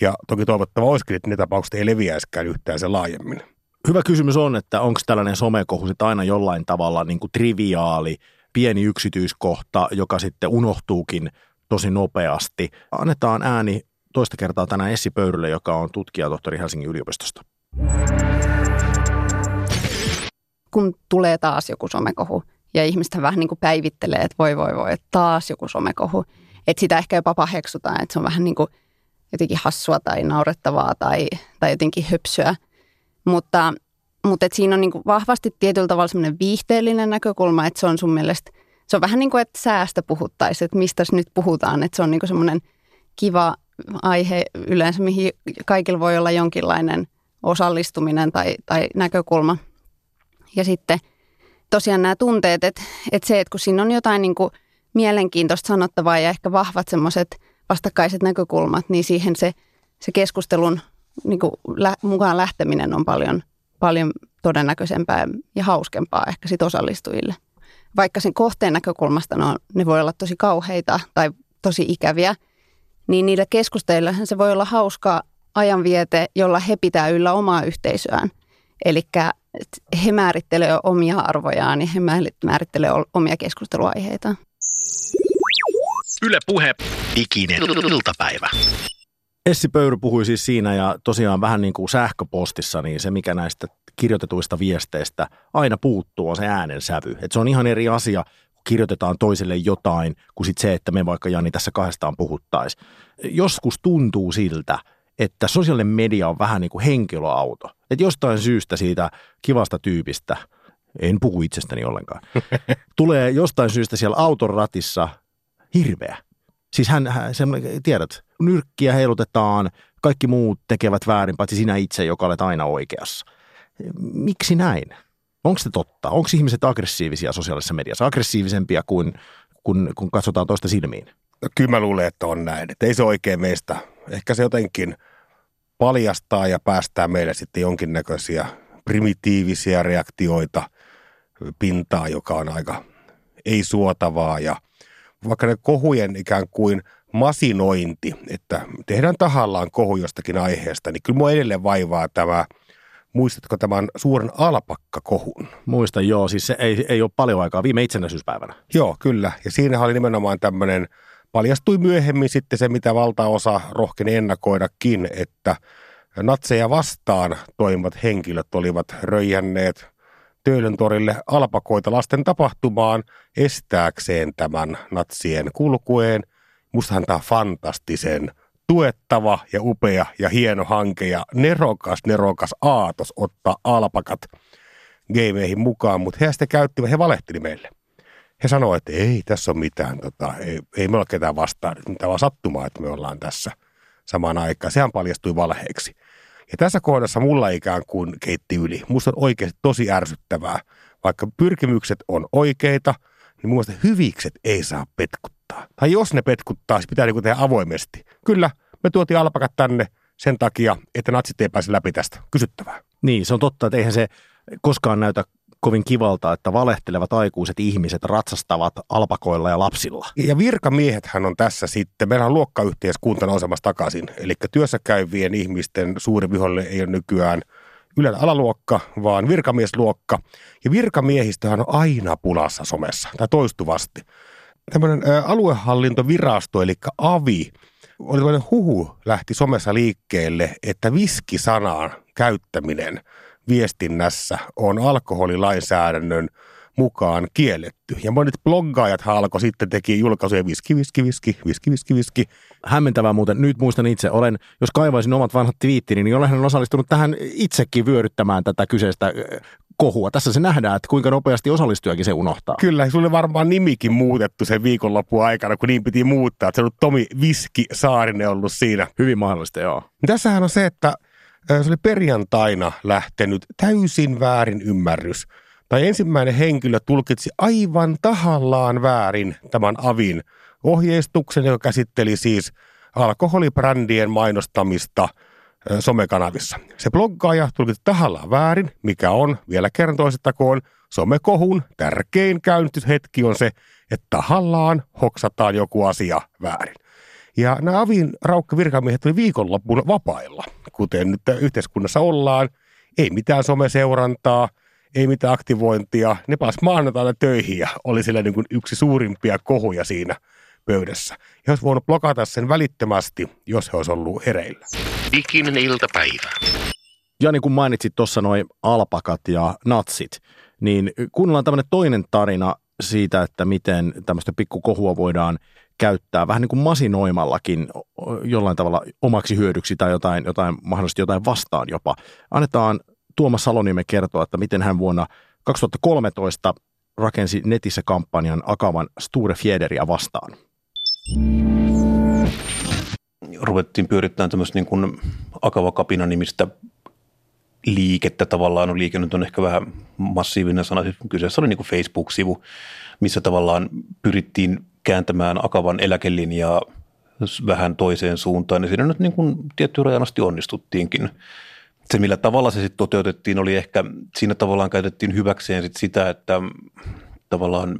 Speaker 4: Ja toki toivottava olisikin, että ne tapaukset ei leviäisikään yhtään se laajemmin.
Speaker 3: Hyvä kysymys on, että onko tällainen somekohu sitten aina jollain tavalla niin kuin triviaali – pieni yksityiskohta, joka sitten unohtuukin tosi nopeasti. Annetaan ääni toista kertaa tänään Essi Pöyrylle, joka on tutkija tohtori Helsingin yliopistosta.
Speaker 5: Kun tulee taas joku somekohu ja ihmistä vähän niin kuin päivittelee, että voi voi voi, taas joku somekohu. Että sitä ehkä jopa paheksutaan, että se on vähän niin kuin jotenkin hassua tai naurettavaa tai, tai jotenkin höpsyä. Mutta mutta siinä on niinku vahvasti tietyllä tavalla semmoinen viihteellinen näkökulma, että se on sun mielestä, se on vähän niin kuin, että säästä puhuttaisiin, että mistä nyt puhutaan, että se on niinku semmoinen kiva aihe yleensä, mihin kaikilla voi olla jonkinlainen osallistuminen tai, tai näkökulma. Ja sitten tosiaan nämä tunteet, että, että se, että kun siinä on jotain niin mielenkiintoista sanottavaa ja ehkä vahvat semmoiset vastakkaiset näkökulmat, niin siihen se, se keskustelun niin lä, mukaan lähteminen on paljon, paljon todennäköisempää ja hauskempaa ehkä sit osallistujille. Vaikka sen kohteen näkökulmasta no, ne voi olla tosi kauheita tai tosi ikäviä, niin niillä keskusteilla se voi olla hauska ajanviete, jolla he pitää yllä omaa yhteisöään. Eli he määrittelevät omia arvojaan ja he määrittelevät omia keskusteluaiheita.
Speaker 1: Yle Puhe, diginen iltapäivä.
Speaker 3: Essi Pöyry puhui siis siinä ja tosiaan vähän niin kuin sähköpostissa, niin se mikä näistä kirjoitetuista viesteistä aina puuttuu on se äänensävy. Et se on ihan eri asia, kun kirjoitetaan toiselle jotain, kuin sit se, että me vaikka Jani tässä kahdestaan puhuttaisiin. Joskus tuntuu siltä, että sosiaalinen media on vähän niin kuin henkilöauto. Että jostain syystä siitä kivasta tyypistä, en puhu itsestäni ollenkaan, tulee jostain syystä siellä auton ratissa hirveä. Siis hän, hän tiedät, nyrkkiä heilutetaan, kaikki muut tekevät väärin, paitsi sinä itse, joka olet aina oikeassa. Miksi näin? Onko se totta? Onko ihmiset aggressiivisia sosiaalisessa mediassa? Aggressiivisempia kuin kun, kun katsotaan toista silmiin?
Speaker 4: No, kyllä mä luulen, että on näin. Että ei se oikein meistä. Ehkä se jotenkin paljastaa ja päästää meille sitten jonkinnäköisiä primitiivisiä reaktioita pintaa, joka on aika ei-suotavaa ja vaikka ne kohujen ikään kuin masinointi, että tehdään tahallaan kohu jostakin aiheesta, niin kyllä mua edelleen vaivaa tämä, muistatko tämän suuren alpakkakohun?
Speaker 3: Muistan, joo, siis se ei, ei ole paljon aikaa, viime itsenäisyyspäivänä.
Speaker 4: Joo, kyllä, ja siinä oli nimenomaan tämmöinen, paljastui myöhemmin sitten se, mitä valtaosa rohkeni ennakoidakin, että natseja vastaan toimivat henkilöt olivat röijänneet Töölön torille alpakoita lasten tapahtumaan estääkseen tämän natsien kulkueen. Mustahan tämä fantastisen tuettava ja upea ja hieno hanke ja nerokas, nerokas aatos ottaa alpakat gameihin mukaan, mutta he sitten käyttivät, he valehteli meille. He sanoivat, että ei tässä ole mitään, tota, ei, ei me ole ketään vastaan, mitä vaan sattumaa, että me ollaan tässä samaan aikaan. Sehän paljastui valheeksi. Ja tässä kohdassa mulla ikään kuin keitti yli. Musta on oikeasti tosi ärsyttävää. Vaikka pyrkimykset on oikeita, niin mun mielestä hyvikset ei saa petkuttaa. Tai jos ne petkuttaa, se pitää niin tehdä avoimesti. Kyllä, me tuotiin alpakat tänne sen takia, että natsit ei pääse läpi tästä. Kysyttävää.
Speaker 3: Niin, se on totta, että eihän se koskaan näytä kovin kivalta, että valehtelevat aikuiset ihmiset ratsastavat alpakoilla ja lapsilla.
Speaker 4: Ja virkamiehethän on tässä sitten, meillä on luokkayhteiskunta nousemassa takaisin, eli työssä käyvien ihmisten suuri viholle ei ole nykyään ylä alaluokka, vaan virkamiesluokka. Ja virkamiehistöhän on aina pulassa somessa, tai toistuvasti. Tämmöinen aluehallintovirasto, eli AVI, oli tämmöinen huhu lähti somessa liikkeelle, että viskisanaan käyttäminen – viestinnässä on alkoholilainsäädännön mukaan kielletty. Ja monet bloggaajat alkoi sitten teki julkaisuja viski, viski, viski, viski, viski, viski.
Speaker 3: Hämmentävää muuten, nyt muistan itse, olen, jos kaivaisin omat vanhat twiittini, niin olen osallistunut tähän itsekin vyöryttämään tätä kyseistä kohua. Tässä se nähdään, että kuinka nopeasti osallistujakin se unohtaa.
Speaker 4: Kyllä, sulle varmaan nimikin muutettu sen viikonlopun aikana, kun niin piti muuttaa. Että se on Tomi Viski Saarinen ollut siinä.
Speaker 3: Hyvin mahdollista, joo.
Speaker 4: Tässähän on se, että se oli perjantaina lähtenyt täysin väärin ymmärrys. Tai ensimmäinen henkilö tulkitsi aivan tahallaan väärin tämän avin ohjeistuksen, joka käsitteli siis alkoholibrändien mainostamista somekanavissa. Se bloggaaja tulkitsi tahallaan väärin, mikä on, vielä kerran toistettakoon, somekohun tärkein käynnistyshetki on se, että tahallaan hoksataan joku asia väärin. Ja nämä avin raukka virkamiehet oli viikonloppuun vapailla, kuten nyt yhteiskunnassa ollaan. Ei mitään someseurantaa, ei mitään aktivointia. Ne pääs maanantaina töihin ja oli siellä niin kuin yksi suurimpia kohuja siinä pöydässä. Ja olisi voinut blokata sen välittömästi, jos he olisi ollut hereillä.
Speaker 1: Diginen iltapäivä.
Speaker 3: Jani, kun mainitsit tuossa noin alpakat ja natsit, niin kuunnellaan tämmöinen toinen tarina siitä, että miten tämmöistä pikkukohua voidaan käyttää vähän niin kuin masinoimallakin jollain tavalla omaksi hyödyksi tai jotain, jotain mahdollisesti jotain vastaan jopa. Annetaan Tuomas Saloniemen kertoa, että miten hän vuonna 2013 rakensi netissä kampanjan Akavan Sture Fiederia vastaan.
Speaker 6: Ruvettiin pyörittämään tämmöistä niin kuin Akava Kapina nimistä liikettä tavallaan. No liike nyt on ehkä vähän massiivinen sana. Siis kyseessä oli niin kuin Facebook-sivu, missä tavallaan pyrittiin kääntämään Akavan eläkelinjaa vähän toiseen suuntaan. Ja siinä nyt niin kuin tiettyyn rajan asti onnistuttiinkin. Se, millä tavalla se sitten toteutettiin, oli ehkä, siinä tavallaan käytettiin hyväkseen sit sitä, että tavallaan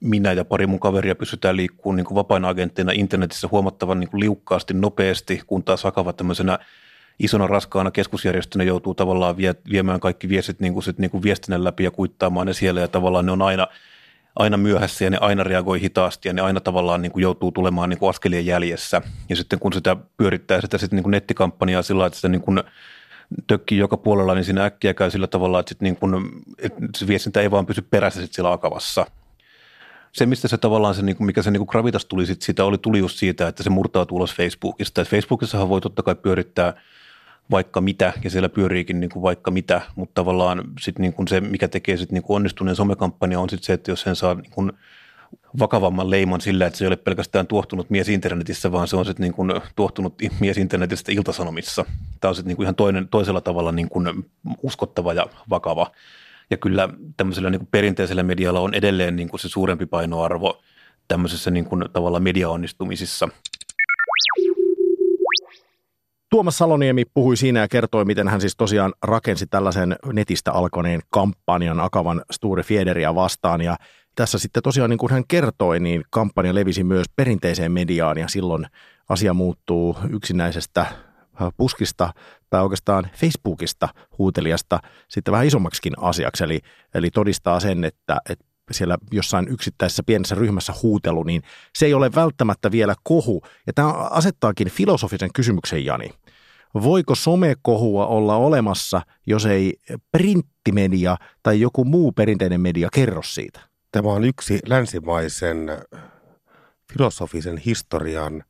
Speaker 6: minä ja pari mun kaveria pystytään liikkumaan niin vapaina agentteina internetissä huomattavan niin kuin liukkaasti, nopeasti, kun taas Akava tämmöisenä isona raskaana keskusjärjestönä joutuu tavallaan vie, viemään kaikki viestit niin kuin sit, niin kuin viestinnän läpi ja kuittaamaan ne siellä ja tavallaan ne on aina, aina myöhässä ja ne aina reagoi hitaasti ja ne aina tavallaan niin kuin joutuu tulemaan niin kuin askelien jäljessä. Ja sitten kun sitä pyörittää sitä sitten niin kuin nettikampanjaa sillä että sitä niin tökkii joka puolella, niin siinä äkkiä käy sillä tavalla, että, sit niin kuin, että se viestintä ei vaan pysy perässä sit siellä akavassa – se, mistä se tavallaan se, niinku, mikä se niin gravitas tuli sit siitä, oli tuli just siitä, että se murtautuu ulos Facebookista. Et Facebookissahan voi totta kai pyörittää vaikka mitä, ja siellä pyöriikin niin kuin vaikka mitä, mutta tavallaan sit niin kuin se, mikä tekee sit niin kuin onnistuneen somekampanja, on sit se, että jos sen saa niin kuin vakavamman leiman sillä, että se ei ole pelkästään tuohtunut mies internetissä, vaan se on sitten niin kuin tuohtunut mies internetistä iltasanomissa. Tämä on sitten niin kuin ihan toinen, toisella tavalla niin kuin uskottava ja vakava. Ja kyllä tämmöisellä niin kuin perinteisellä medialla on edelleen niin kuin se suurempi painoarvo tämmöisessä niin kuin tavallaan mediaonnistumisissa.
Speaker 3: Tuomas Saloniemi puhui siinä ja kertoi, miten hän siis tosiaan rakensi tällaisen netistä alkaneen kampanjan Akavan Sture Fiederia vastaan. Ja tässä sitten tosiaan niin kuin hän kertoi, niin kampanja levisi myös perinteiseen mediaan ja silloin asia muuttuu yksinäisestä puskista tai oikeastaan Facebookista huutelijasta sitten vähän isommaksikin asiaksi. Eli, eli todistaa sen, että, että siellä jossain yksittäisessä pienessä ryhmässä huutelu, niin se ei ole välttämättä vielä kohu. Ja tämä asettaakin filosofisen kysymyksen, Jani. Voiko somekohua olla olemassa, jos ei printtimedia tai joku muu perinteinen media kerro siitä?
Speaker 4: Tämä on yksi länsimaisen filosofisen historian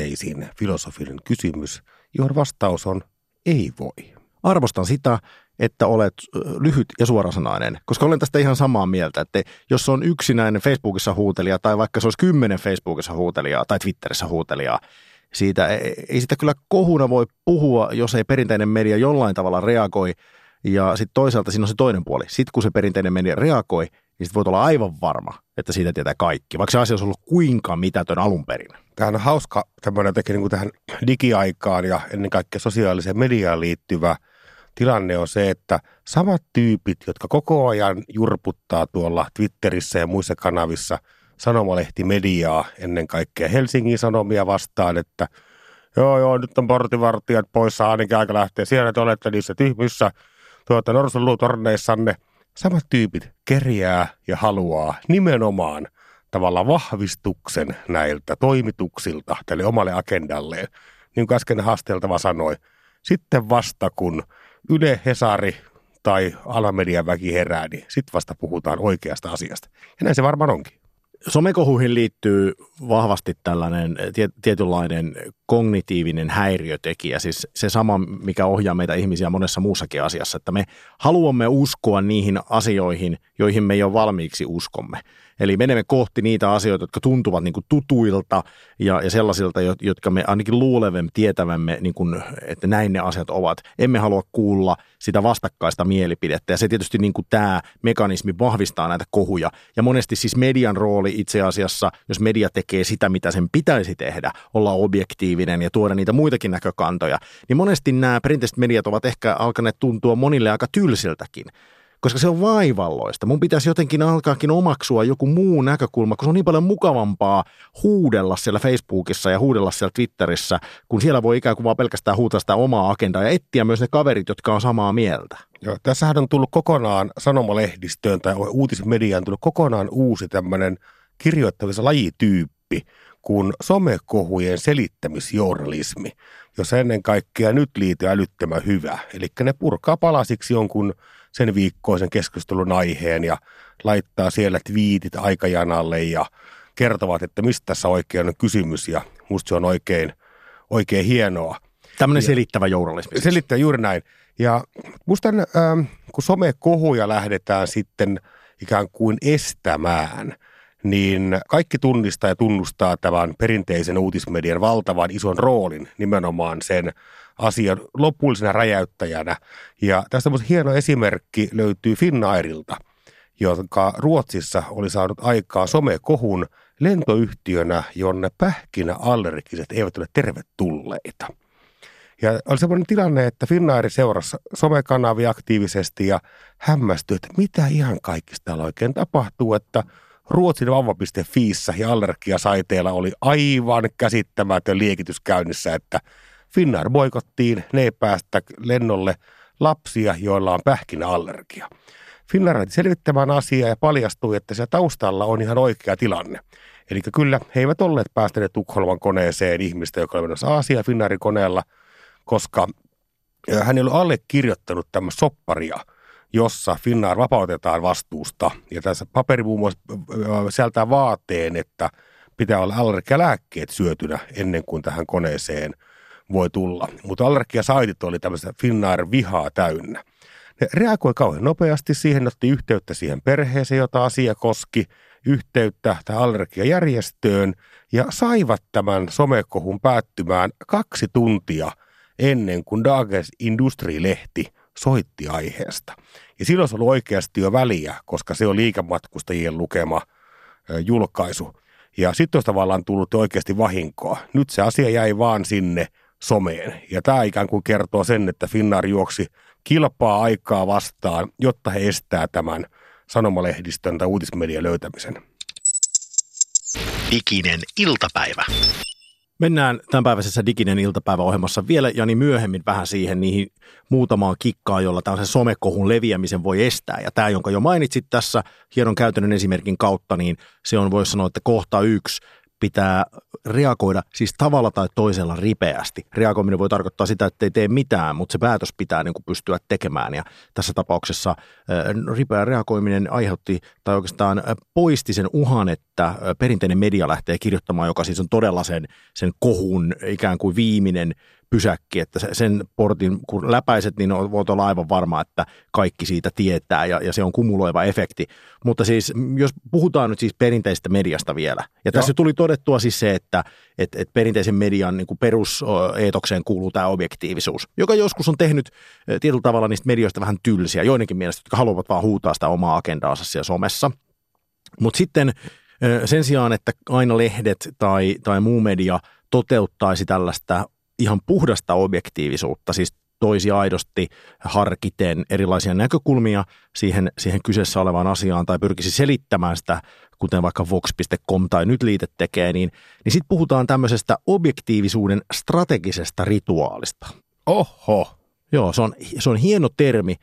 Speaker 4: yksiselitteisin filosofinen kysymys, johon vastaus on ei voi.
Speaker 3: Arvostan sitä, että olet lyhyt ja suorasanainen, koska olen tästä ihan samaa mieltä, että jos on yksinäinen Facebookissa huutelija tai vaikka se olisi kymmenen Facebookissa huutelijaa tai Twitterissä huutelijaa, siitä ei sitä kyllä kohuna voi puhua, jos ei perinteinen media jollain tavalla reagoi. Ja sitten toisaalta siinä on se toinen puoli. Sitten kun se perinteinen media reagoi, niin sitten voit olla aivan varma, että siitä tietää kaikki, vaikka se asia olisi ollut kuinka mitätön alun perin.
Speaker 4: Tämä on hauska tämmöinen niin kuin tähän digiaikaan ja ennen kaikkea sosiaaliseen mediaan liittyvä tilanne on se, että samat tyypit, jotka koko ajan jurputtaa tuolla Twitterissä ja muissa kanavissa sanomalehtimediaa ennen kaikkea Helsingin Sanomia vastaan, että joo joo, nyt on portivartijat poissa, ainakin aika lähtee. Siellä te olette niissä tyhmyssä tuota, norsunluutorneissanne. Samat tyypit kerjää ja haluaa nimenomaan tavallaan vahvistuksen näiltä toimituksilta tälle omalle agendalleen. Niin kuin äsken haasteltava sanoi, sitten vasta kun Yle, Hesari tai alamedian väki herää, niin sitten vasta puhutaan oikeasta asiasta. Ja näin se varmaan onkin.
Speaker 3: Somekohuihin liittyy vahvasti tällainen tietynlainen kognitiivinen häiriötekijä, siis se sama, mikä ohjaa meitä ihmisiä monessa muussakin asiassa, että me haluamme uskoa niihin asioihin, joihin me jo valmiiksi uskomme. Eli menemme kohti niitä asioita, jotka tuntuvat niin kuin tutuilta ja, ja sellaisilta, jotka me ainakin luulevemme tietävämme, niin kuin, että näin ne asiat ovat. Emme halua kuulla sitä vastakkaista mielipidettä ja se tietysti niin kuin tämä mekanismi vahvistaa näitä kohuja. Ja monesti siis median rooli itse asiassa, jos media tekee sitä, mitä sen pitäisi tehdä, olla objektiivinen ja tuoda niitä muitakin näkökantoja, niin monesti nämä perinteiset mediat ovat ehkä alkaneet tuntua monille aika tylsiltäkin koska se on vaivalloista. Mun pitäisi jotenkin alkaakin omaksua joku muu näkökulma, koska se on niin paljon mukavampaa huudella siellä Facebookissa ja huudella siellä Twitterissä, kun siellä voi ikään kuin vaan pelkästään huutaa sitä omaa agendaa ja etsiä myös ne kaverit, jotka on samaa mieltä.
Speaker 4: Joo, tässähän on tullut kokonaan sanomalehdistöön tai uutismediaan tullut kokonaan uusi tämmöinen kirjoittamisen lajityyppi kuin somekohujen selittämisjournalismi, jossa ennen kaikkea nyt liittyy älyttömän hyvä. Eli ne purkaa palasiksi jonkun sen viikkoisen keskustelun aiheen ja laittaa siellä twiitit aikajanalle ja kertovat, että mistä tässä oikein on kysymys ja musta se on oikein, oikein hienoa.
Speaker 3: Tämmöinen selittävä journalismi.
Speaker 4: Selittää juuri näin. Ja musta ähm, kun somekohuja lähdetään sitten ikään kuin estämään, niin kaikki tunnistaa ja tunnustaa tämän perinteisen uutismedian valtavan ison roolin nimenomaan sen asian lopullisena räjäyttäjänä. Ja tästä hieno esimerkki löytyy Finnairilta, joka Ruotsissa oli saanut aikaa somekohun lentoyhtiönä, jonne pähkinäallergiset eivät ole tervetulleita. Ja oli semmoinen tilanne, että Finnairi seurasi somekanavia aktiivisesti ja hämmästyi, että mitä ihan kaikista täällä oikein tapahtuu, että Ruotsin vauva.fiissä ja allergiasaiteella oli aivan käsittämätön liekitys käynnissä, että Finnair boikottiin, ne ei päästä lennolle lapsia, joilla on pähkinäallergia. Finnair selvittämään asiaa ja paljastui, että se taustalla on ihan oikea tilanne. Eli kyllä he eivät olleet päästäneet Tukholman koneeseen ihmistä, joka oli menossa Aasia Finnairin koneella, koska hän ei ole allekirjoittanut tämä sopparia, jossa Finnair vapautetaan vastuusta. Ja tässä paperi muun muassa sieltä vaateen, että pitää olla allergialääkkeet syötynä ennen kuin tähän koneeseen voi tulla. Mutta allergiasaitit oli tämmöistä Finnair vihaa täynnä. Ne reagoi kauhean nopeasti siihen, otti yhteyttä siihen perheeseen, jota asia koski, yhteyttä tähän allergiajärjestöön ja saivat tämän somekohun päättymään kaksi tuntia ennen kuin Dagens Industri-lehti soitti aiheesta. Ja silloin se oli oikeasti jo väliä, koska se on liikematkustajien lukema julkaisu. Ja sitten olisi tavallaan tullut oikeasti vahinkoa. Nyt se asia jäi vaan sinne someen. Ja tämä ikään kuin kertoo sen, että Finnair juoksi kilpaa aikaa vastaan, jotta he estää tämän sanomalehdistön tai uutismedian löytämisen.
Speaker 1: Diginen iltapäivä.
Speaker 3: Mennään tämänpäiväisessä Diginen iltapäiväohjelmassa vielä Jani myöhemmin vähän siihen niihin muutamaan kikkaan, jolla tällaisen somekohun leviämisen voi estää. Ja tämä, jonka jo mainitsit tässä hienon käytännön esimerkin kautta, niin se on, voisi sanoa, että kohta yksi pitää reagoida siis tavalla tai toisella ripeästi. Reagoiminen voi tarkoittaa sitä, että ei tee mitään, mutta se päätös pitää niin kuin pystyä tekemään. Ja tässä tapauksessa ripeä reagoiminen aiheutti tai oikeastaan poisti sen uhan, että perinteinen media lähtee kirjoittamaan, joka siis on todella sen, sen kohun ikään kuin viimeinen pysäkki, että sen portin kun läpäiset, niin voit olla aivan varma, että kaikki siitä tietää ja, ja se on kumuloiva efekti. Mutta siis jos puhutaan nyt siis perinteisestä mediasta vielä, ja tässä Joo. tuli todettua siis se, että et, et perinteisen median niin peruseetokseen kuuluu tämä objektiivisuus, joka joskus on tehnyt tietyllä tavalla niistä medioista vähän tylsiä, joidenkin mielestä, jotka haluavat vaan huutaa sitä omaa agendaansa siellä somessa. Mutta sitten sen sijaan, että aina lehdet tai, tai muu media toteuttaisi tällaista ihan puhdasta objektiivisuutta, siis toisi aidosti harkiten erilaisia näkökulmia siihen, siihen kyseessä olevaan asiaan tai pyrkisi selittämään sitä, kuten vaikka vox.com tai nyt liite tekee, niin, niin sitten puhutaan tämmöisestä objektiivisuuden strategisesta rituaalista.
Speaker 4: Oho!
Speaker 3: Joo, se on, se on hieno termi,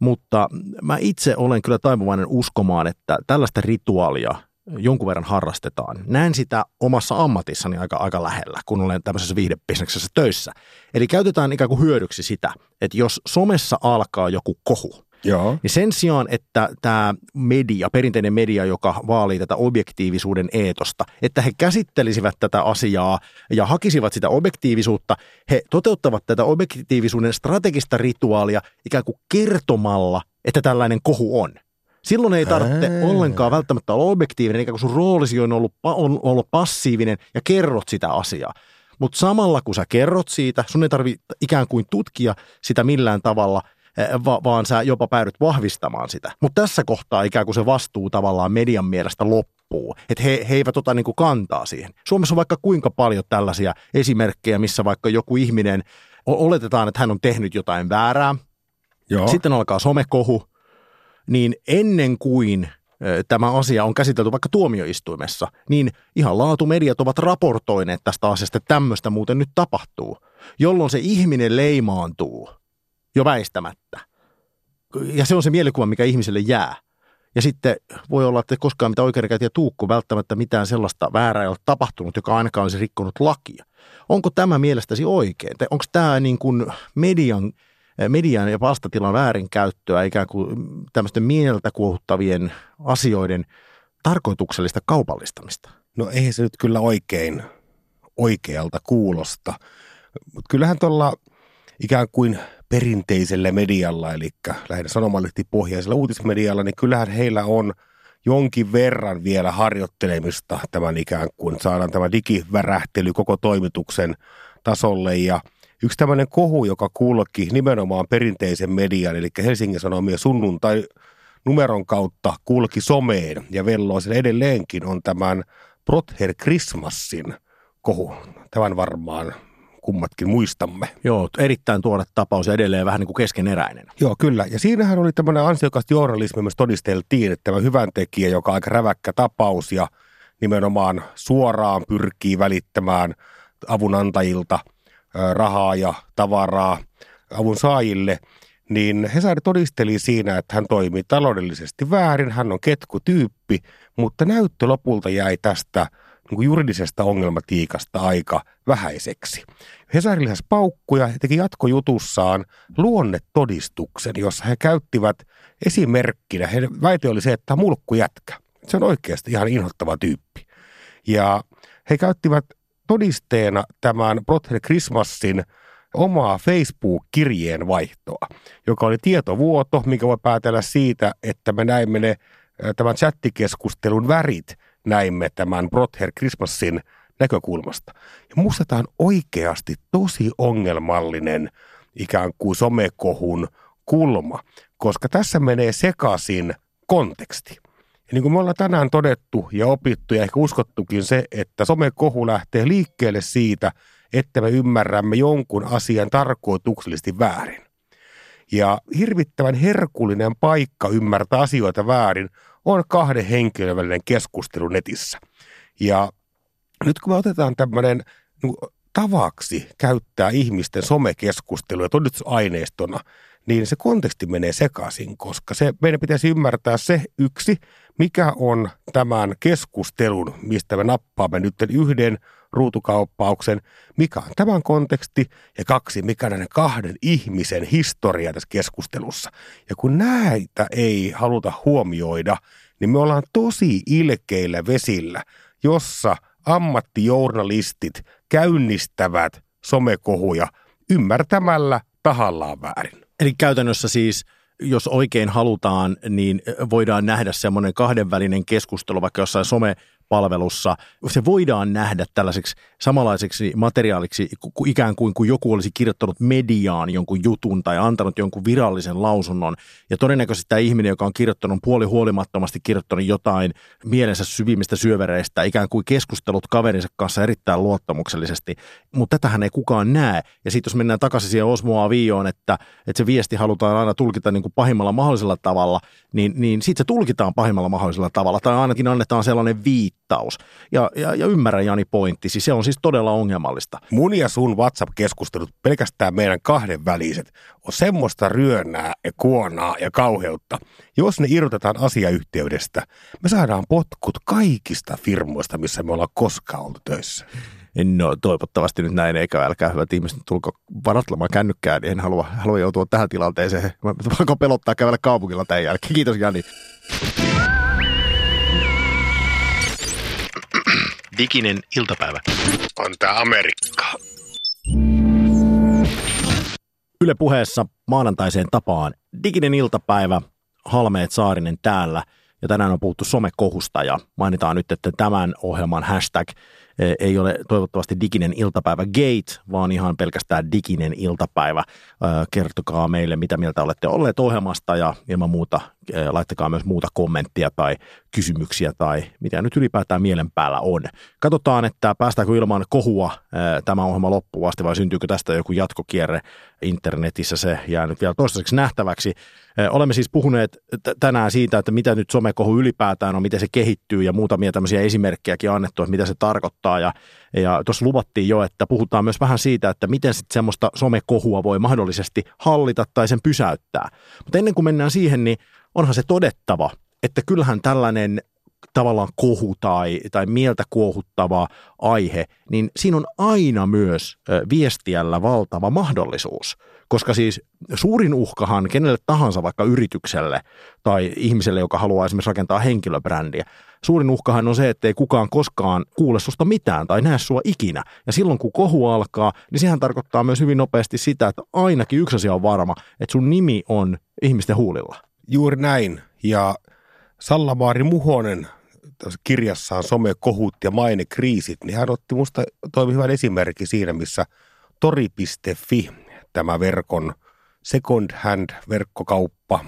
Speaker 3: mutta mä itse olen kyllä taipuvainen uskomaan, että tällaista rituaalia jonkun verran harrastetaan. Näen sitä omassa ammatissani aika, aika lähellä, kun olen tämmöisessä viihdebisneksessä töissä. Eli käytetään ikään kuin hyödyksi sitä, että jos somessa alkaa joku kohu,
Speaker 4: Joo.
Speaker 3: Niin sen sijaan, että tämä media, perinteinen media, joka vaalii tätä objektiivisuuden eetosta, että he käsittelisivät tätä asiaa ja hakisivat sitä objektiivisuutta, he toteuttavat tätä objektiivisuuden strategista rituaalia ikään kuin kertomalla, että tällainen kohu on – Silloin ei tarvitse Ää. ollenkaan välttämättä olla objektiivinen, eikä kun sun roolisi on ollut, on ollut passiivinen ja kerrot sitä asiaa. Mutta samalla kun sä kerrot siitä, sun ei tarvitse ikään kuin tutkia sitä millään tavalla, va- vaan sä jopa päädyt vahvistamaan sitä. Mutta tässä kohtaa ikään kuin se vastuu tavallaan median mielestä loppuu. Että he, he eivät ota niinku kantaa siihen. Suomessa on vaikka kuinka paljon tällaisia esimerkkejä, missä vaikka joku ihminen, oletetaan, että hän on tehnyt jotain väärää. Joo. Sitten alkaa somekohu, niin ennen kuin tämä asia on käsitelty vaikka tuomioistuimessa, niin ihan laatumediat ovat raportoineet tästä asiasta, että tämmöistä muuten nyt tapahtuu, jolloin se ihminen leimaantuu jo väistämättä. Ja se on se mielikuva, mikä ihmiselle jää. Ja sitten voi olla, että koskaan mitä oikeudenkäyntiä tuukku välttämättä mitään sellaista väärää ei ole tapahtunut, joka ainakaan olisi rikkonut lakia. Onko tämä mielestäsi oikein? Onko tämä niin kuin median median ja vastatilan väärinkäyttöä, ikään kuin tämmöisten mieltä kuohuttavien asioiden tarkoituksellista kaupallistamista?
Speaker 4: No ei se nyt kyllä oikein oikealta kuulosta. Mutta kyllähän tuolla ikään kuin perinteisellä medialla, eli lähinnä sanomalehtipohjaisella uutismedialla, niin kyllähän heillä on jonkin verran vielä harjoittelemista tämän ikään kuin, saadaan tämä digivärähtely koko toimituksen tasolle ja – Yksi tämmöinen kohu, joka kulki nimenomaan perinteisen median, eli Helsingin Sanomien sunnuntai numeron kautta kulki someen ja velloo sen edelleenkin, on tämän Prother Christmasin kohu. Tämän varmaan kummatkin muistamme.
Speaker 3: Joo, erittäin tuore tapaus ja edelleen vähän niin kuin keskeneräinen.
Speaker 4: Joo, kyllä. Ja siinähän oli tämmöinen ansiokas journalismi myös todisteltiin, että tämä hyvän tekijä, joka on aika räväkkä tapaus ja nimenomaan suoraan pyrkii välittämään avunantajilta rahaa ja tavaraa avun saajille, niin Hesari todisteli siinä, että hän toimii taloudellisesti väärin, hän on ketkutyyppi, mutta näyttö lopulta jäi tästä niin juridisesta ongelmatiikasta aika vähäiseksi. Hesari lisäsi paukkuja ja teki jatkojutussaan luonnetodistuksen, jossa he käyttivät esimerkkinä. Heidän väite oli se, että tämä mulkkujätkä. Se on oikeasti ihan inhottava tyyppi. Ja he käyttivät todisteena tämän Brother Christmasin omaa Facebook-kirjeen vaihtoa, joka oli tietovuoto, mikä voi päätellä siitä, että me näimme ne, tämän chattikeskustelun värit, näimme tämän Brother Christmasin näkökulmasta. Ja musta tämä on oikeasti tosi ongelmallinen ikään kuin somekohun kulma, koska tässä menee sekaisin konteksti. Ja niin kuin me ollaan tänään todettu ja opittu ja ehkä uskottukin se, että somekohu lähtee liikkeelle siitä, että me ymmärrämme jonkun asian tarkoituksellisesti väärin. Ja hirvittävän herkullinen paikka ymmärtää asioita väärin on kahden henkilön välinen keskustelu netissä. Ja nyt kun me otetaan tämmöinen niin tavaksi käyttää ihmisten somekeskustelua todistusaineistona, niin se konteksti menee sekaisin, koska se, meidän pitäisi ymmärtää se yksi, mikä on tämän keskustelun, mistä me nappaamme nyt yhden ruutukauppauksen, mikä on tämän konteksti, ja kaksi, mikä on näiden kahden ihmisen historia tässä keskustelussa. Ja kun näitä ei haluta huomioida, niin me ollaan tosi ilkeillä vesillä, jossa ammattijournalistit käynnistävät somekohuja ymmärtämällä tahallaan väärin.
Speaker 3: Eli käytännössä siis – jos oikein halutaan, niin voidaan nähdä semmoinen kahdenvälinen keskustelu vaikka jossain some palvelussa, se voidaan nähdä tällaiseksi samanlaiseksi materiaaliksi ikään kuin, kuin joku olisi kirjoittanut mediaan jonkun jutun tai antanut jonkun virallisen lausunnon. Ja todennäköisesti tämä ihminen, joka on kirjoittanut puoli huolimattomasti kirjoittanut jotain mielensä syvimmistä syövereistä, ikään kuin keskustelut kaverinsa kanssa erittäin luottamuksellisesti, mutta tätähän ei kukaan näe. Ja sitten jos mennään takaisin siihen Osmoa Vioon, että, että se viesti halutaan aina tulkita niin kuin pahimmalla mahdollisella tavalla, niin, niin sitten se tulkitaan pahimmalla mahdollisella tavalla, tai ainakin annetaan sellainen viitti, viittaus. Ja, ja, ja ymmärrän Jani pointti, siis se on siis todella ongelmallista.
Speaker 4: Mun ja sun WhatsApp-keskustelut, pelkästään meidän kahden väliset, on semmoista ryönnää ja kuonaa ja kauheutta. Jos ne irrotetaan asiayhteydestä, me saadaan potkut kaikista firmoista, missä me ollaan koskaan oltu töissä.
Speaker 3: No toivottavasti nyt näin, eikä älkää hyvät ihmiset tulko varattelemaan kännykkää, niin en halua, halua joutua tähän tilanteeseen. Mä pelottaa kävellä kaupungilla tämän jälkeen. Kiitos Jani.
Speaker 1: Diginen iltapäivä.
Speaker 2: On tää Amerikka.
Speaker 3: Yle puheessa maanantaiseen tapaan Diginen iltapäivä, Halmeet Saarinen täällä. Ja tänään on puhuttu somekohusta ja mainitaan nyt, että tämän ohjelman hashtag ei ole toivottavasti diginen iltapäivä gate, vaan ihan pelkästään diginen iltapäivä. Kertokaa meille, mitä mieltä olette olleet ohjelmasta ja ilman muuta laittakaa myös muuta kommenttia tai kysymyksiä tai mitä nyt ylipäätään mielen päällä on. Katsotaan, että päästäänkö ilman kohua tämä ohjelma loppuun asti vai syntyykö tästä joku jatkokierre internetissä. Se jää nyt vielä toistaiseksi nähtäväksi. Olemme siis puhuneet tänään siitä, että mitä nyt somekohu ylipäätään on, miten se kehittyy ja muutamia tämmöisiä esimerkkejäkin annettu, että mitä se tarkoittaa. Ja, ja tuossa luvattiin jo, että puhutaan myös vähän siitä, että miten sitten semmoista somekohua voi mahdollisesti hallita tai sen pysäyttää. Mutta ennen kuin mennään siihen, niin onhan se todettava, että kyllähän tällainen tavallaan kohu tai, tai mieltä kuohuttava aihe, niin siinä on aina myös viestiällä valtava mahdollisuus. Koska siis suurin uhkahan kenelle tahansa vaikka yritykselle tai ihmiselle, joka haluaa esimerkiksi rakentaa henkilöbrändiä, suurin uhkahan on se, että ei kukaan koskaan kuule susta mitään tai näe sua ikinä. Ja silloin kun kohu alkaa, niin sehän tarkoittaa myös hyvin nopeasti sitä, että ainakin yksi asia on varma, että sun nimi on ihmisten huulilla.
Speaker 4: Juuri näin. Ja Sallamaari Muhonen kirjassaan somekohut ja mainekriisit, niin hän otti musta toimi hyvän esimerkki siinä, missä tori.fi, tämä verkon second hand verkkokauppa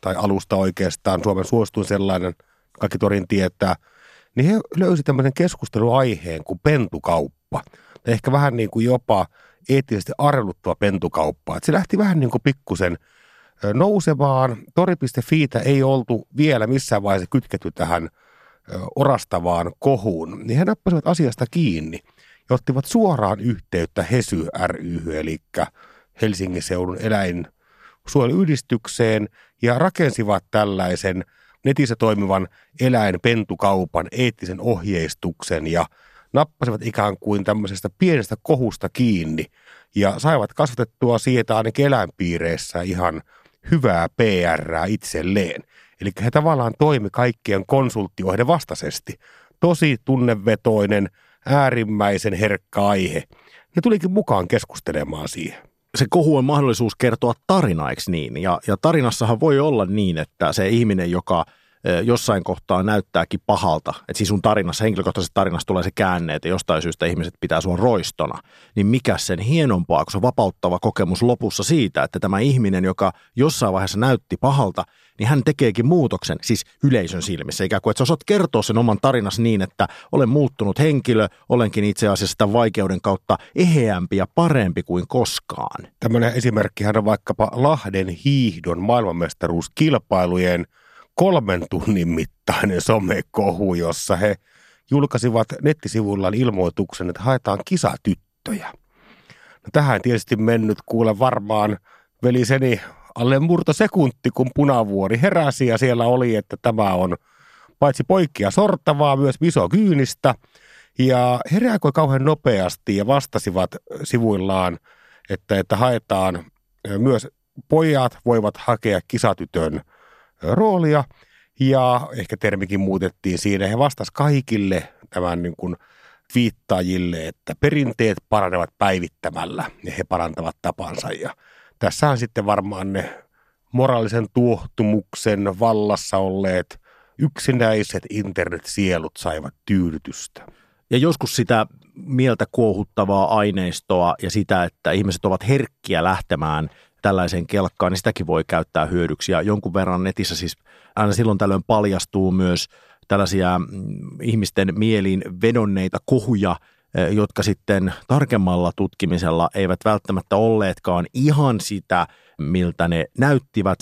Speaker 4: tai alusta oikeastaan Suomen suosituin sellainen, kaikki torin tietää, niin he löysivät tämmöisen keskusteluaiheen kuin pentukauppa. Ehkä vähän niin kuin jopa eettisesti arveluttava pentukauppa. Se lähti vähän niin kuin pikkusen nousemaan. Tori.fiitä ei oltu vielä missään vaiheessa kytketty tähän orastavaan kohuun, niin he nappasivat asiasta kiinni ja ottivat suoraan yhteyttä HESY ry, eli Helsingin seudun eläinsuojeluyhdistykseen ja rakensivat tällaisen netissä toimivan eläinpentukaupan eettisen ohjeistuksen ja nappasivat ikään kuin tämmöisestä pienestä kohusta kiinni ja saivat kasvatettua siitä ainakin eläinpiireissä ihan hyvää PR itselleen. Eli he tavallaan toimi kaikkien konsulttioiden vastaisesti. Tosi tunnevetoinen, äärimmäisen herkkä aihe. Ne tulikin mukaan keskustelemaan siihen.
Speaker 3: Se kohu on mahdollisuus kertoa tarina, eikö niin? Ja, ja tarinassahan voi olla niin, että se ihminen, joka – jossain kohtaa näyttääkin pahalta, että siis sun tarinassa, henkilökohtaisessa tarinassa tulee se käänne, että jostain syystä ihmiset pitää sua roistona, niin mikä sen hienompaa, kun se vapauttava kokemus lopussa siitä, että tämä ihminen, joka jossain vaiheessa näytti pahalta, niin hän tekeekin muutoksen, siis yleisön silmissä, ikään kuin, että sä osaat kertoa sen oman tarinas niin, että olen muuttunut henkilö, olenkin itse asiassa sitä vaikeuden kautta eheämpi ja parempi kuin koskaan.
Speaker 4: Tämmöinen esimerkkihän on vaikkapa Lahden hiihdon maailmanmestaruuskilpailujen – kolmen tunnin mittainen somekohu, jossa he julkaisivat nettisivuillaan ilmoituksen, että haetaan kisatyttöjä. No, tähän tietysti mennyt kuule varmaan veliseni alle murto sekunti, kun punavuori heräsi ja siellä oli, että tämä on paitsi poikkia sortavaa, myös kyynistä. Ja he reagoi kauhean nopeasti ja vastasivat sivuillaan, että, että haetaan myös pojat voivat hakea kisatytön roolia ja ehkä termikin muutettiin siinä. He vastasivat kaikille tämän niin kuin viittaajille, että perinteet paranevat päivittämällä ja he parantavat tapansa ja on sitten varmaan ne moraalisen tuohtumuksen vallassa olleet yksinäiset internetsielut saivat tyydytystä.
Speaker 3: Ja joskus sitä mieltä kuohuttavaa aineistoa ja sitä, että ihmiset ovat herkkiä lähtemään tällaiseen kelkkaan, niin sitäkin voi käyttää hyödyksi. Ja jonkun verran netissä siis aina silloin tällöin paljastuu myös tällaisia mm, ihmisten mieliin vedonneita kohuja, eh, jotka sitten tarkemmalla tutkimisella eivät välttämättä olleetkaan ihan sitä, miltä ne näyttivät.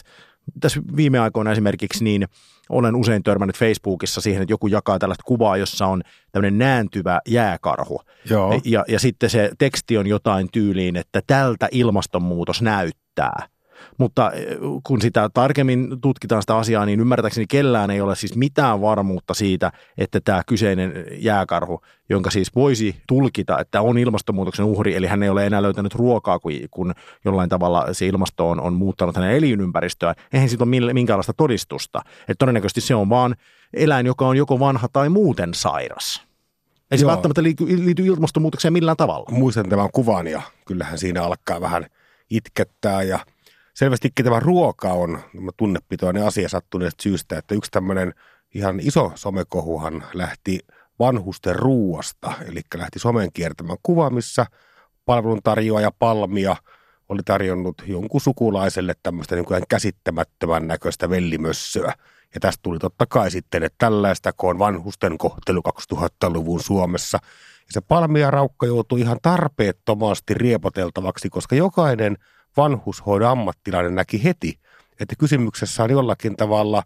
Speaker 3: Tässä viime aikoina esimerkiksi niin olen usein törmännyt Facebookissa siihen, että joku jakaa tällaista kuvaa, jossa on tämmöinen nääntyvä jääkarhu.
Speaker 4: Joo.
Speaker 3: Ja, ja sitten se teksti on jotain tyyliin, että tältä ilmastonmuutos näyttää riittää. Mutta eh, kun sitä tarkemmin tutkitaan sitä asiaa, niin ymmärtääkseni kellään ei ole siis mitään varmuutta siitä, että tämä kyseinen jääkarhu, jonka siis voisi tulkita, että on ilmastonmuutoksen uhri, eli hän ei ole enää löytänyt ruokaa, kun, kun jollain tavalla se ilmasto on, on muuttanut hänen elinympäristöään, eihän siitä ole minkäänlaista todistusta. Että todennäköisesti se on vaan eläin, joka on joko vanha tai muuten sairas. Ei se Joo. välttämättä liity, liity ilmastonmuutokseen millään tavalla.
Speaker 4: Muistan tämän kuvan ja kyllähän siinä alkaa vähän – itkettää ja selvästikin tämä ruoka on tunnepitoinen asia sattuneesta syystä, että yksi tämmöinen ihan iso somekohuhan lähti vanhusten ruuasta, eli lähti somen kiertämään kuva, missä palveluntarjoaja Palmia oli tarjonnut jonkun sukulaiselle tämmöistä niin kuin käsittämättömän näköistä vellimössöä. Ja tästä tuli totta kai sitten, että tällaista on vanhusten kohtelu 2000-luvun Suomessa – ja se palmiaraukka joutui ihan tarpeettomasti riepoteltavaksi, koska jokainen vanhushoidon ammattilainen näki heti, että kysymyksessä on jollakin tavalla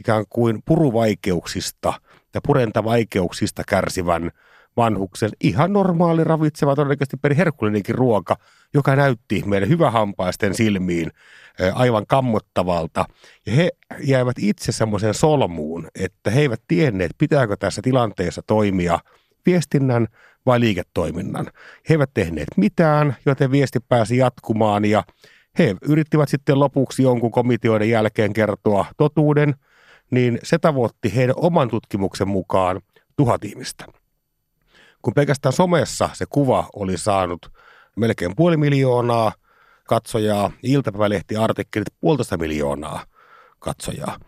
Speaker 4: ikään kuin puruvaikeuksista ja purentavaikeuksista kärsivän vanhuksen ihan normaali ravitseva todennäköisesti periherkullinenkin ruoka, joka näytti meidän hyvähampaisten silmiin aivan kammottavalta. Ja he jäivät itse semmoiseen solmuun, että he eivät tienneet, pitääkö tässä tilanteessa toimia – viestinnän vai liiketoiminnan. He eivät tehneet mitään, joten viesti pääsi jatkumaan ja he yrittivät sitten lopuksi jonkun komiteoiden jälkeen kertoa totuuden, niin se tavoitti heidän oman tutkimuksen mukaan tuhat ihmistä. Kun pelkästään somessa se kuva oli saanut melkein puoli miljoonaa katsojaa, iltapäivälehtiartikkelit puolitoista miljoonaa katsojaa.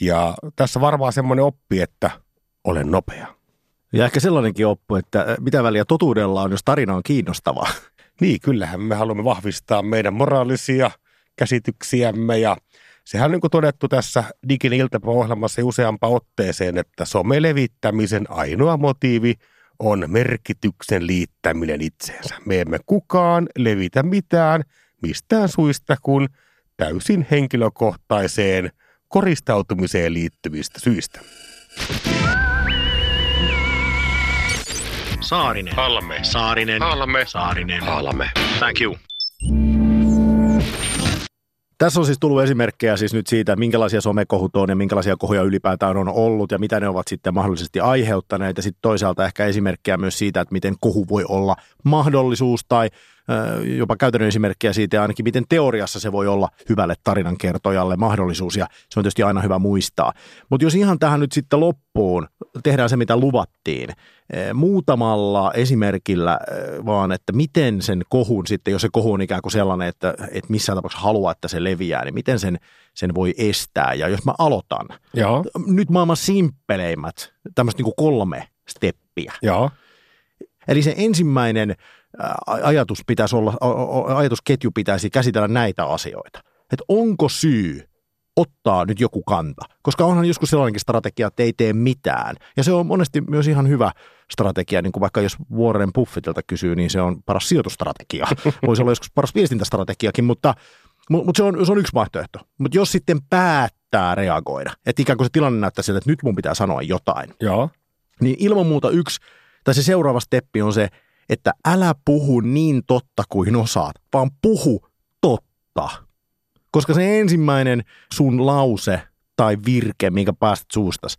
Speaker 4: Ja tässä varmaan semmoinen oppi, että olen nopea.
Speaker 3: Ja ehkä sellainenkin oppu, että mitä väliä totuudella on, jos tarina on kiinnostava.
Speaker 4: Niin, kyllähän me haluamme vahvistaa meidän moraalisia käsityksiämme ja sehän on niin kuin todettu tässä Digin iltapäiväohjelmassa useampaan otteeseen, että somelevittämisen ainoa motiivi on merkityksen liittäminen itseensä. Me emme kukaan levitä mitään mistään suista kuin täysin henkilökohtaiseen koristautumiseen liittyvistä syistä.
Speaker 1: Saarinen.
Speaker 2: Halme.
Speaker 1: Saarinen.
Speaker 2: Halme.
Speaker 1: Saarinen.
Speaker 2: Halme.
Speaker 1: Thank you.
Speaker 3: Tässä on siis tullut esimerkkejä siis nyt siitä, minkälaisia somekohut on ja minkälaisia kohuja ylipäätään on ollut ja mitä ne ovat sitten mahdollisesti aiheuttaneet. Ja sitten toisaalta ehkä esimerkkejä myös siitä, että miten kohu voi olla mahdollisuus tai jopa käytännön esimerkkejä siitä ja ainakin miten teoriassa se voi olla hyvälle tarinankertojalle mahdollisuus ja se on tietysti aina hyvä muistaa. Mutta jos ihan tähän nyt sitten loppuun tehdään se, mitä luvattiin, muutamalla esimerkillä vaan, että miten sen kohun sitten, jos se kohu on ikään kuin sellainen, että, että missään tapauksessa haluaa, että se leviää, niin miten sen, sen voi estää. Ja jos mä aloitan,
Speaker 4: Joo.
Speaker 3: nyt maailman simppeleimmät, tämmöistä niin kolme steppiä.
Speaker 4: Joo.
Speaker 3: Eli se ensimmäinen ajatus pitäisi olla, ajatusketju pitäisi käsitellä näitä asioita. Että onko syy ottaa nyt joku kanta? Koska onhan joskus sellainenkin strategia, että ei tee mitään. Ja se on monesti myös ihan hyvä strategia, niin kuin vaikka jos Warren Buffettilta kysyy, niin se on paras sijoitustrategia. Voisi olla joskus paras viestintästrategiakin, mutta, mutta se, on, se on yksi vaihtoehto. Mutta jos sitten päättää reagoida, että ikään kuin se tilanne näyttää siltä, että nyt mun pitää sanoa jotain,
Speaker 4: Joo.
Speaker 3: niin ilman muuta yksi, tai se seuraava steppi on se, että älä puhu niin totta kuin osaat, vaan puhu totta. Koska se ensimmäinen sun lause tai virke, minkä päästät suustas,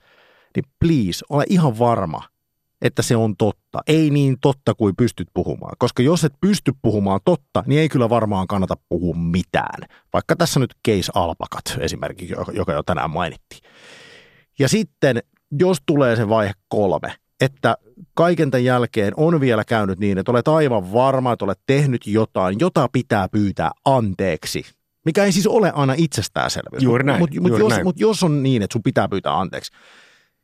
Speaker 3: niin please, ole ihan varma, että se on totta. Ei niin totta kuin pystyt puhumaan. Koska jos et pysty puhumaan totta, niin ei kyllä varmaan kannata puhua mitään. Vaikka tässä nyt case alpakat esimerkiksi, joka jo tänään mainittiin. Ja sitten, jos tulee se vaihe kolme, että kaiken tämän jälkeen on vielä käynyt niin, että olet aivan varma, että olet tehnyt jotain, jota pitää pyytää anteeksi. Mikä ei siis ole aina itsestäänselvyys.
Speaker 4: Juuri näin,
Speaker 3: Mutta mut jos,
Speaker 4: näin.
Speaker 3: mut jos on niin, että sun pitää pyytää anteeksi,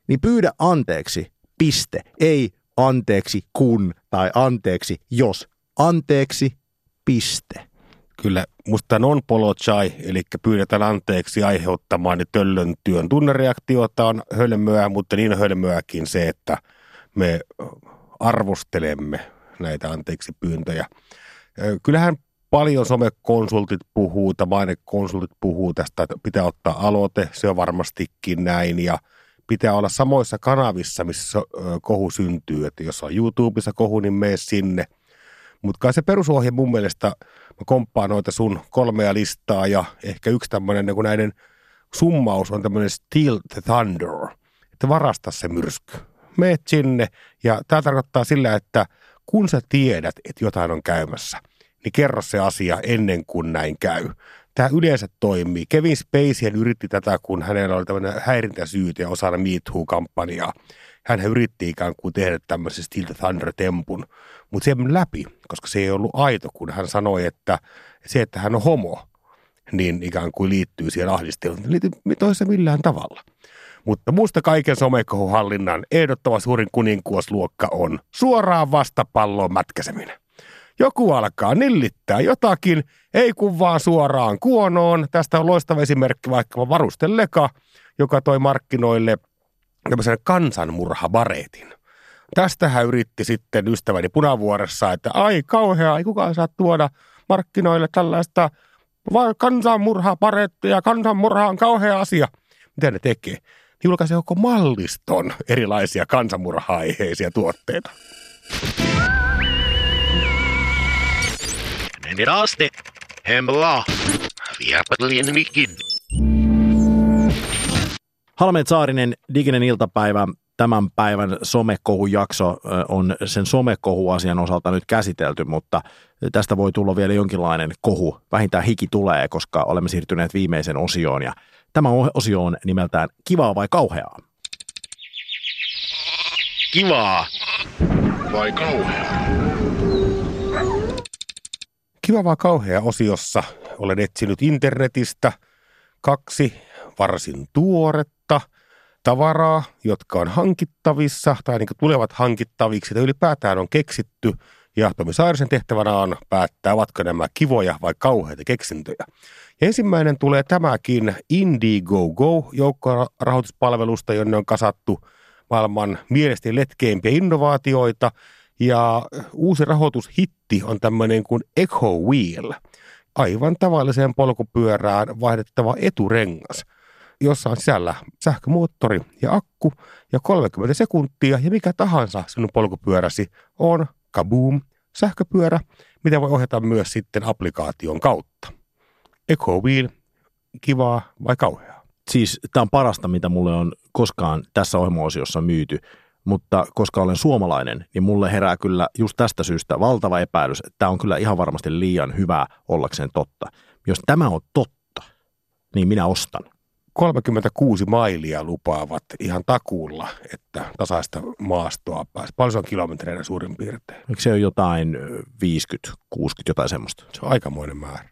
Speaker 3: niin pyydä anteeksi, piste. Ei anteeksi kun tai anteeksi jos. Anteeksi, piste.
Speaker 4: Kyllä, musta non apology, eli pyydetään anteeksi aiheuttamaan töllön työn tunnereaktiota on hölmöä, mutta niin hölmöäkin se, että me arvostelemme näitä anteeksi pyyntöjä. Kyllähän paljon somekonsultit puhuu, tai mainekonsultit puhuu tästä, että pitää ottaa aloite, se on varmastikin näin, ja pitää olla samoissa kanavissa, missä kohu syntyy, että jos on YouTubessa kohu, niin mene sinne. Mutta kai se perusohje mun mielestä, mä komppaan noita sun kolmea listaa, ja ehkä yksi tämmöinen niin näiden summaus on tämmöinen steal the thunder, että varasta se myrsky. Meet sinne, ja tämä tarkoittaa sillä, että kun sä tiedät, että jotain on käymässä, niin kerro se asia ennen kuin näin käy. Tämä yleensä toimii. Kevin Spacey yritti tätä, kun hänellä oli tämmöinen häirintäsyyte osana Me Too-kampanjaa. Hän yritti ikään kuin tehdä tämmöisen Steel Thunder-tempun, mutta se ei läpi, koska se ei ollut aito, kun hän sanoi, että se, että hän on homo, niin ikään kuin liittyy siihen ahdisteluun. Liittyy toiseen millään tavalla. Mutta muusta kaiken somekohuhallinnan ehdottava suurin kuninkuosluokka on suoraan vastapalloon mätkäseminen. Joku alkaa nillittää jotakin, ei kun vaan suoraan kuonoon. Tästä on loistava esimerkki vaikka varustelleka, joka toi markkinoille tämmöisen kansanmurhabaretin. Tästä hän yritti sitten ystäväni punavuoressa, että ai kauhea, ei kukaan saa tuoda markkinoille tällaista kansanmurhaparettia, kansanmurha on kauhea asia. Mitä ne tekee? Ne julkaisee joko malliston erilaisia kansanmurha-aiheisia tuotteita.
Speaker 1: Raaste. Mikin.
Speaker 3: Halmeet Saarinen, diginen iltapäivä, tämän päivän somekohujakso on sen somekohuasian osalta nyt käsitelty, mutta tästä voi tulla vielä jonkinlainen kohu. Vähintään hiki tulee, koska olemme siirtyneet viimeisen osioon ja tämä osio on nimeltään Kivaa vai kauheaa?
Speaker 1: Kivaa vai kauheaa?
Speaker 4: Kiva vaan kauhea osiossa olen etsinyt internetistä kaksi varsin tuoretta tavaraa, jotka on hankittavissa tai niin tulevat hankittaviksi tai ylipäätään on keksitty Ja Tomi Saarisen tehtävänä on päättää, ovatko nämä kivoja vai kauheita keksintöjä. Ja ensimmäinen tulee tämäkin Indiegogo joukkorahoituspalvelusta, jonne on kasattu maailman mielestäni letkeimpiä innovaatioita. Ja uusi rahoitushitti on tämmöinen kuin Echo Wheel, aivan tavalliseen polkupyörään vaihdettava eturengas, jossa on sisällä sähkömoottori ja akku ja 30 sekuntia ja mikä tahansa sinun polkupyöräsi on kaboom, sähköpyörä, mitä voi ohjata myös sitten applikaation kautta. Echo Wheel, kivaa vai kauheaa?
Speaker 3: Siis tämä on parasta, mitä mulle on koskaan tässä ohjelmaosiossa myyty, mutta koska olen suomalainen, niin mulle herää kyllä just tästä syystä valtava epäilys, että tämä on kyllä ihan varmasti liian hyvä ollakseen totta. Jos tämä on totta, niin minä ostan.
Speaker 4: 36 mailia lupaavat ihan takuulla, että tasaista maastoa pääsi. Paljon se on kilometreinä suurin piirtein?
Speaker 3: Eikö se ole jotain 50, 60, jotain semmoista?
Speaker 4: Se on aikamoinen määrä.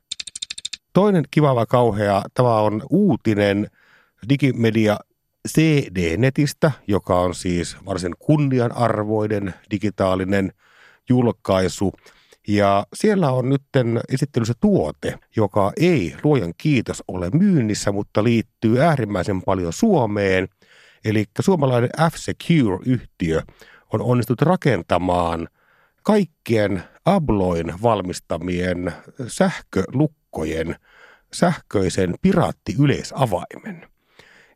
Speaker 4: Toinen kiva vai kauhea, tämä on uutinen digimedia CD-netistä, joka on siis varsin kunnianarvoinen digitaalinen julkaisu. Ja siellä on nyt esittelyssä tuote, joka ei luojan kiitos ole myynnissä, mutta liittyy äärimmäisen paljon Suomeen. Eli suomalainen F-Secure-yhtiö on onnistunut rakentamaan kaikkien Abloin valmistamien sähkölukkojen sähköisen piraattiyleisavaimen.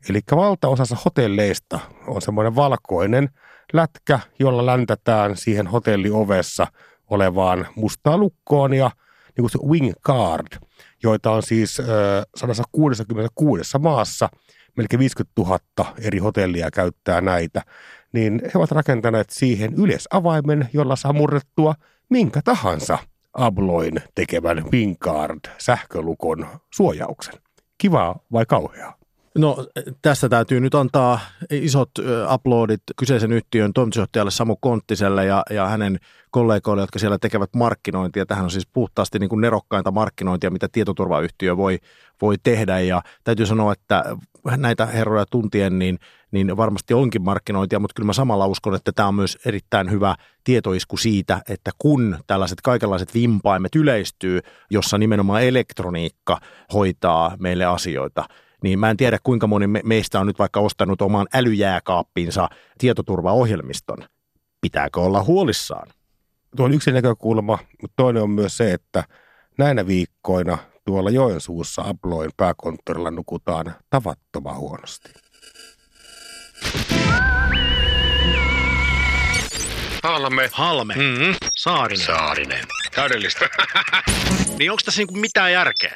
Speaker 4: Eli valtaosassa hotelleista on semmoinen valkoinen lätkä, jolla läntätään siihen hotelliovessa olevaan mustaan lukkoon ja niin kuin wing card, joita on siis ö, 166 maassa, melkein 50 000 eri hotellia käyttää näitä, niin he ovat rakentaneet siihen yleisavaimen, jolla saa murrettua minkä tahansa Abloin tekemän Wingard sähkölukon suojauksen. Kivaa vai kauheaa?
Speaker 3: No tässä täytyy nyt antaa isot uploadit kyseisen yhtiön toimitusjohtajalle Samu Konttiselle ja, ja hänen kollegoille, jotka siellä tekevät markkinointia. Tähän on siis puhtaasti niin kuin nerokkainta markkinointia, mitä tietoturvayhtiö voi, voi tehdä ja täytyy sanoa, että näitä herroja tuntien, niin, niin varmasti onkin markkinointia, mutta kyllä mä samalla uskon, että tämä on myös erittäin hyvä tietoisku siitä, että kun tällaiset kaikenlaiset vimpaimet yleistyy, jossa nimenomaan elektroniikka hoitaa meille asioita, niin mä en tiedä kuinka moni meistä on nyt vaikka ostanut oman älyjääkaappinsa tietoturvaohjelmiston. Pitääkö olla huolissaan?
Speaker 4: Tuo on yksi näkökulma, mutta toinen on myös se, että näinä viikkoina tuolla Joensuussa Abloin pääkonttorilla nukutaan tavattoman huonosti.
Speaker 2: Halme.
Speaker 1: Halme.
Speaker 2: Mm-hmm.
Speaker 1: Saarinen.
Speaker 2: Saarinen. Täydellistä.
Speaker 1: Niin onko tässä niinku mitään järkeä?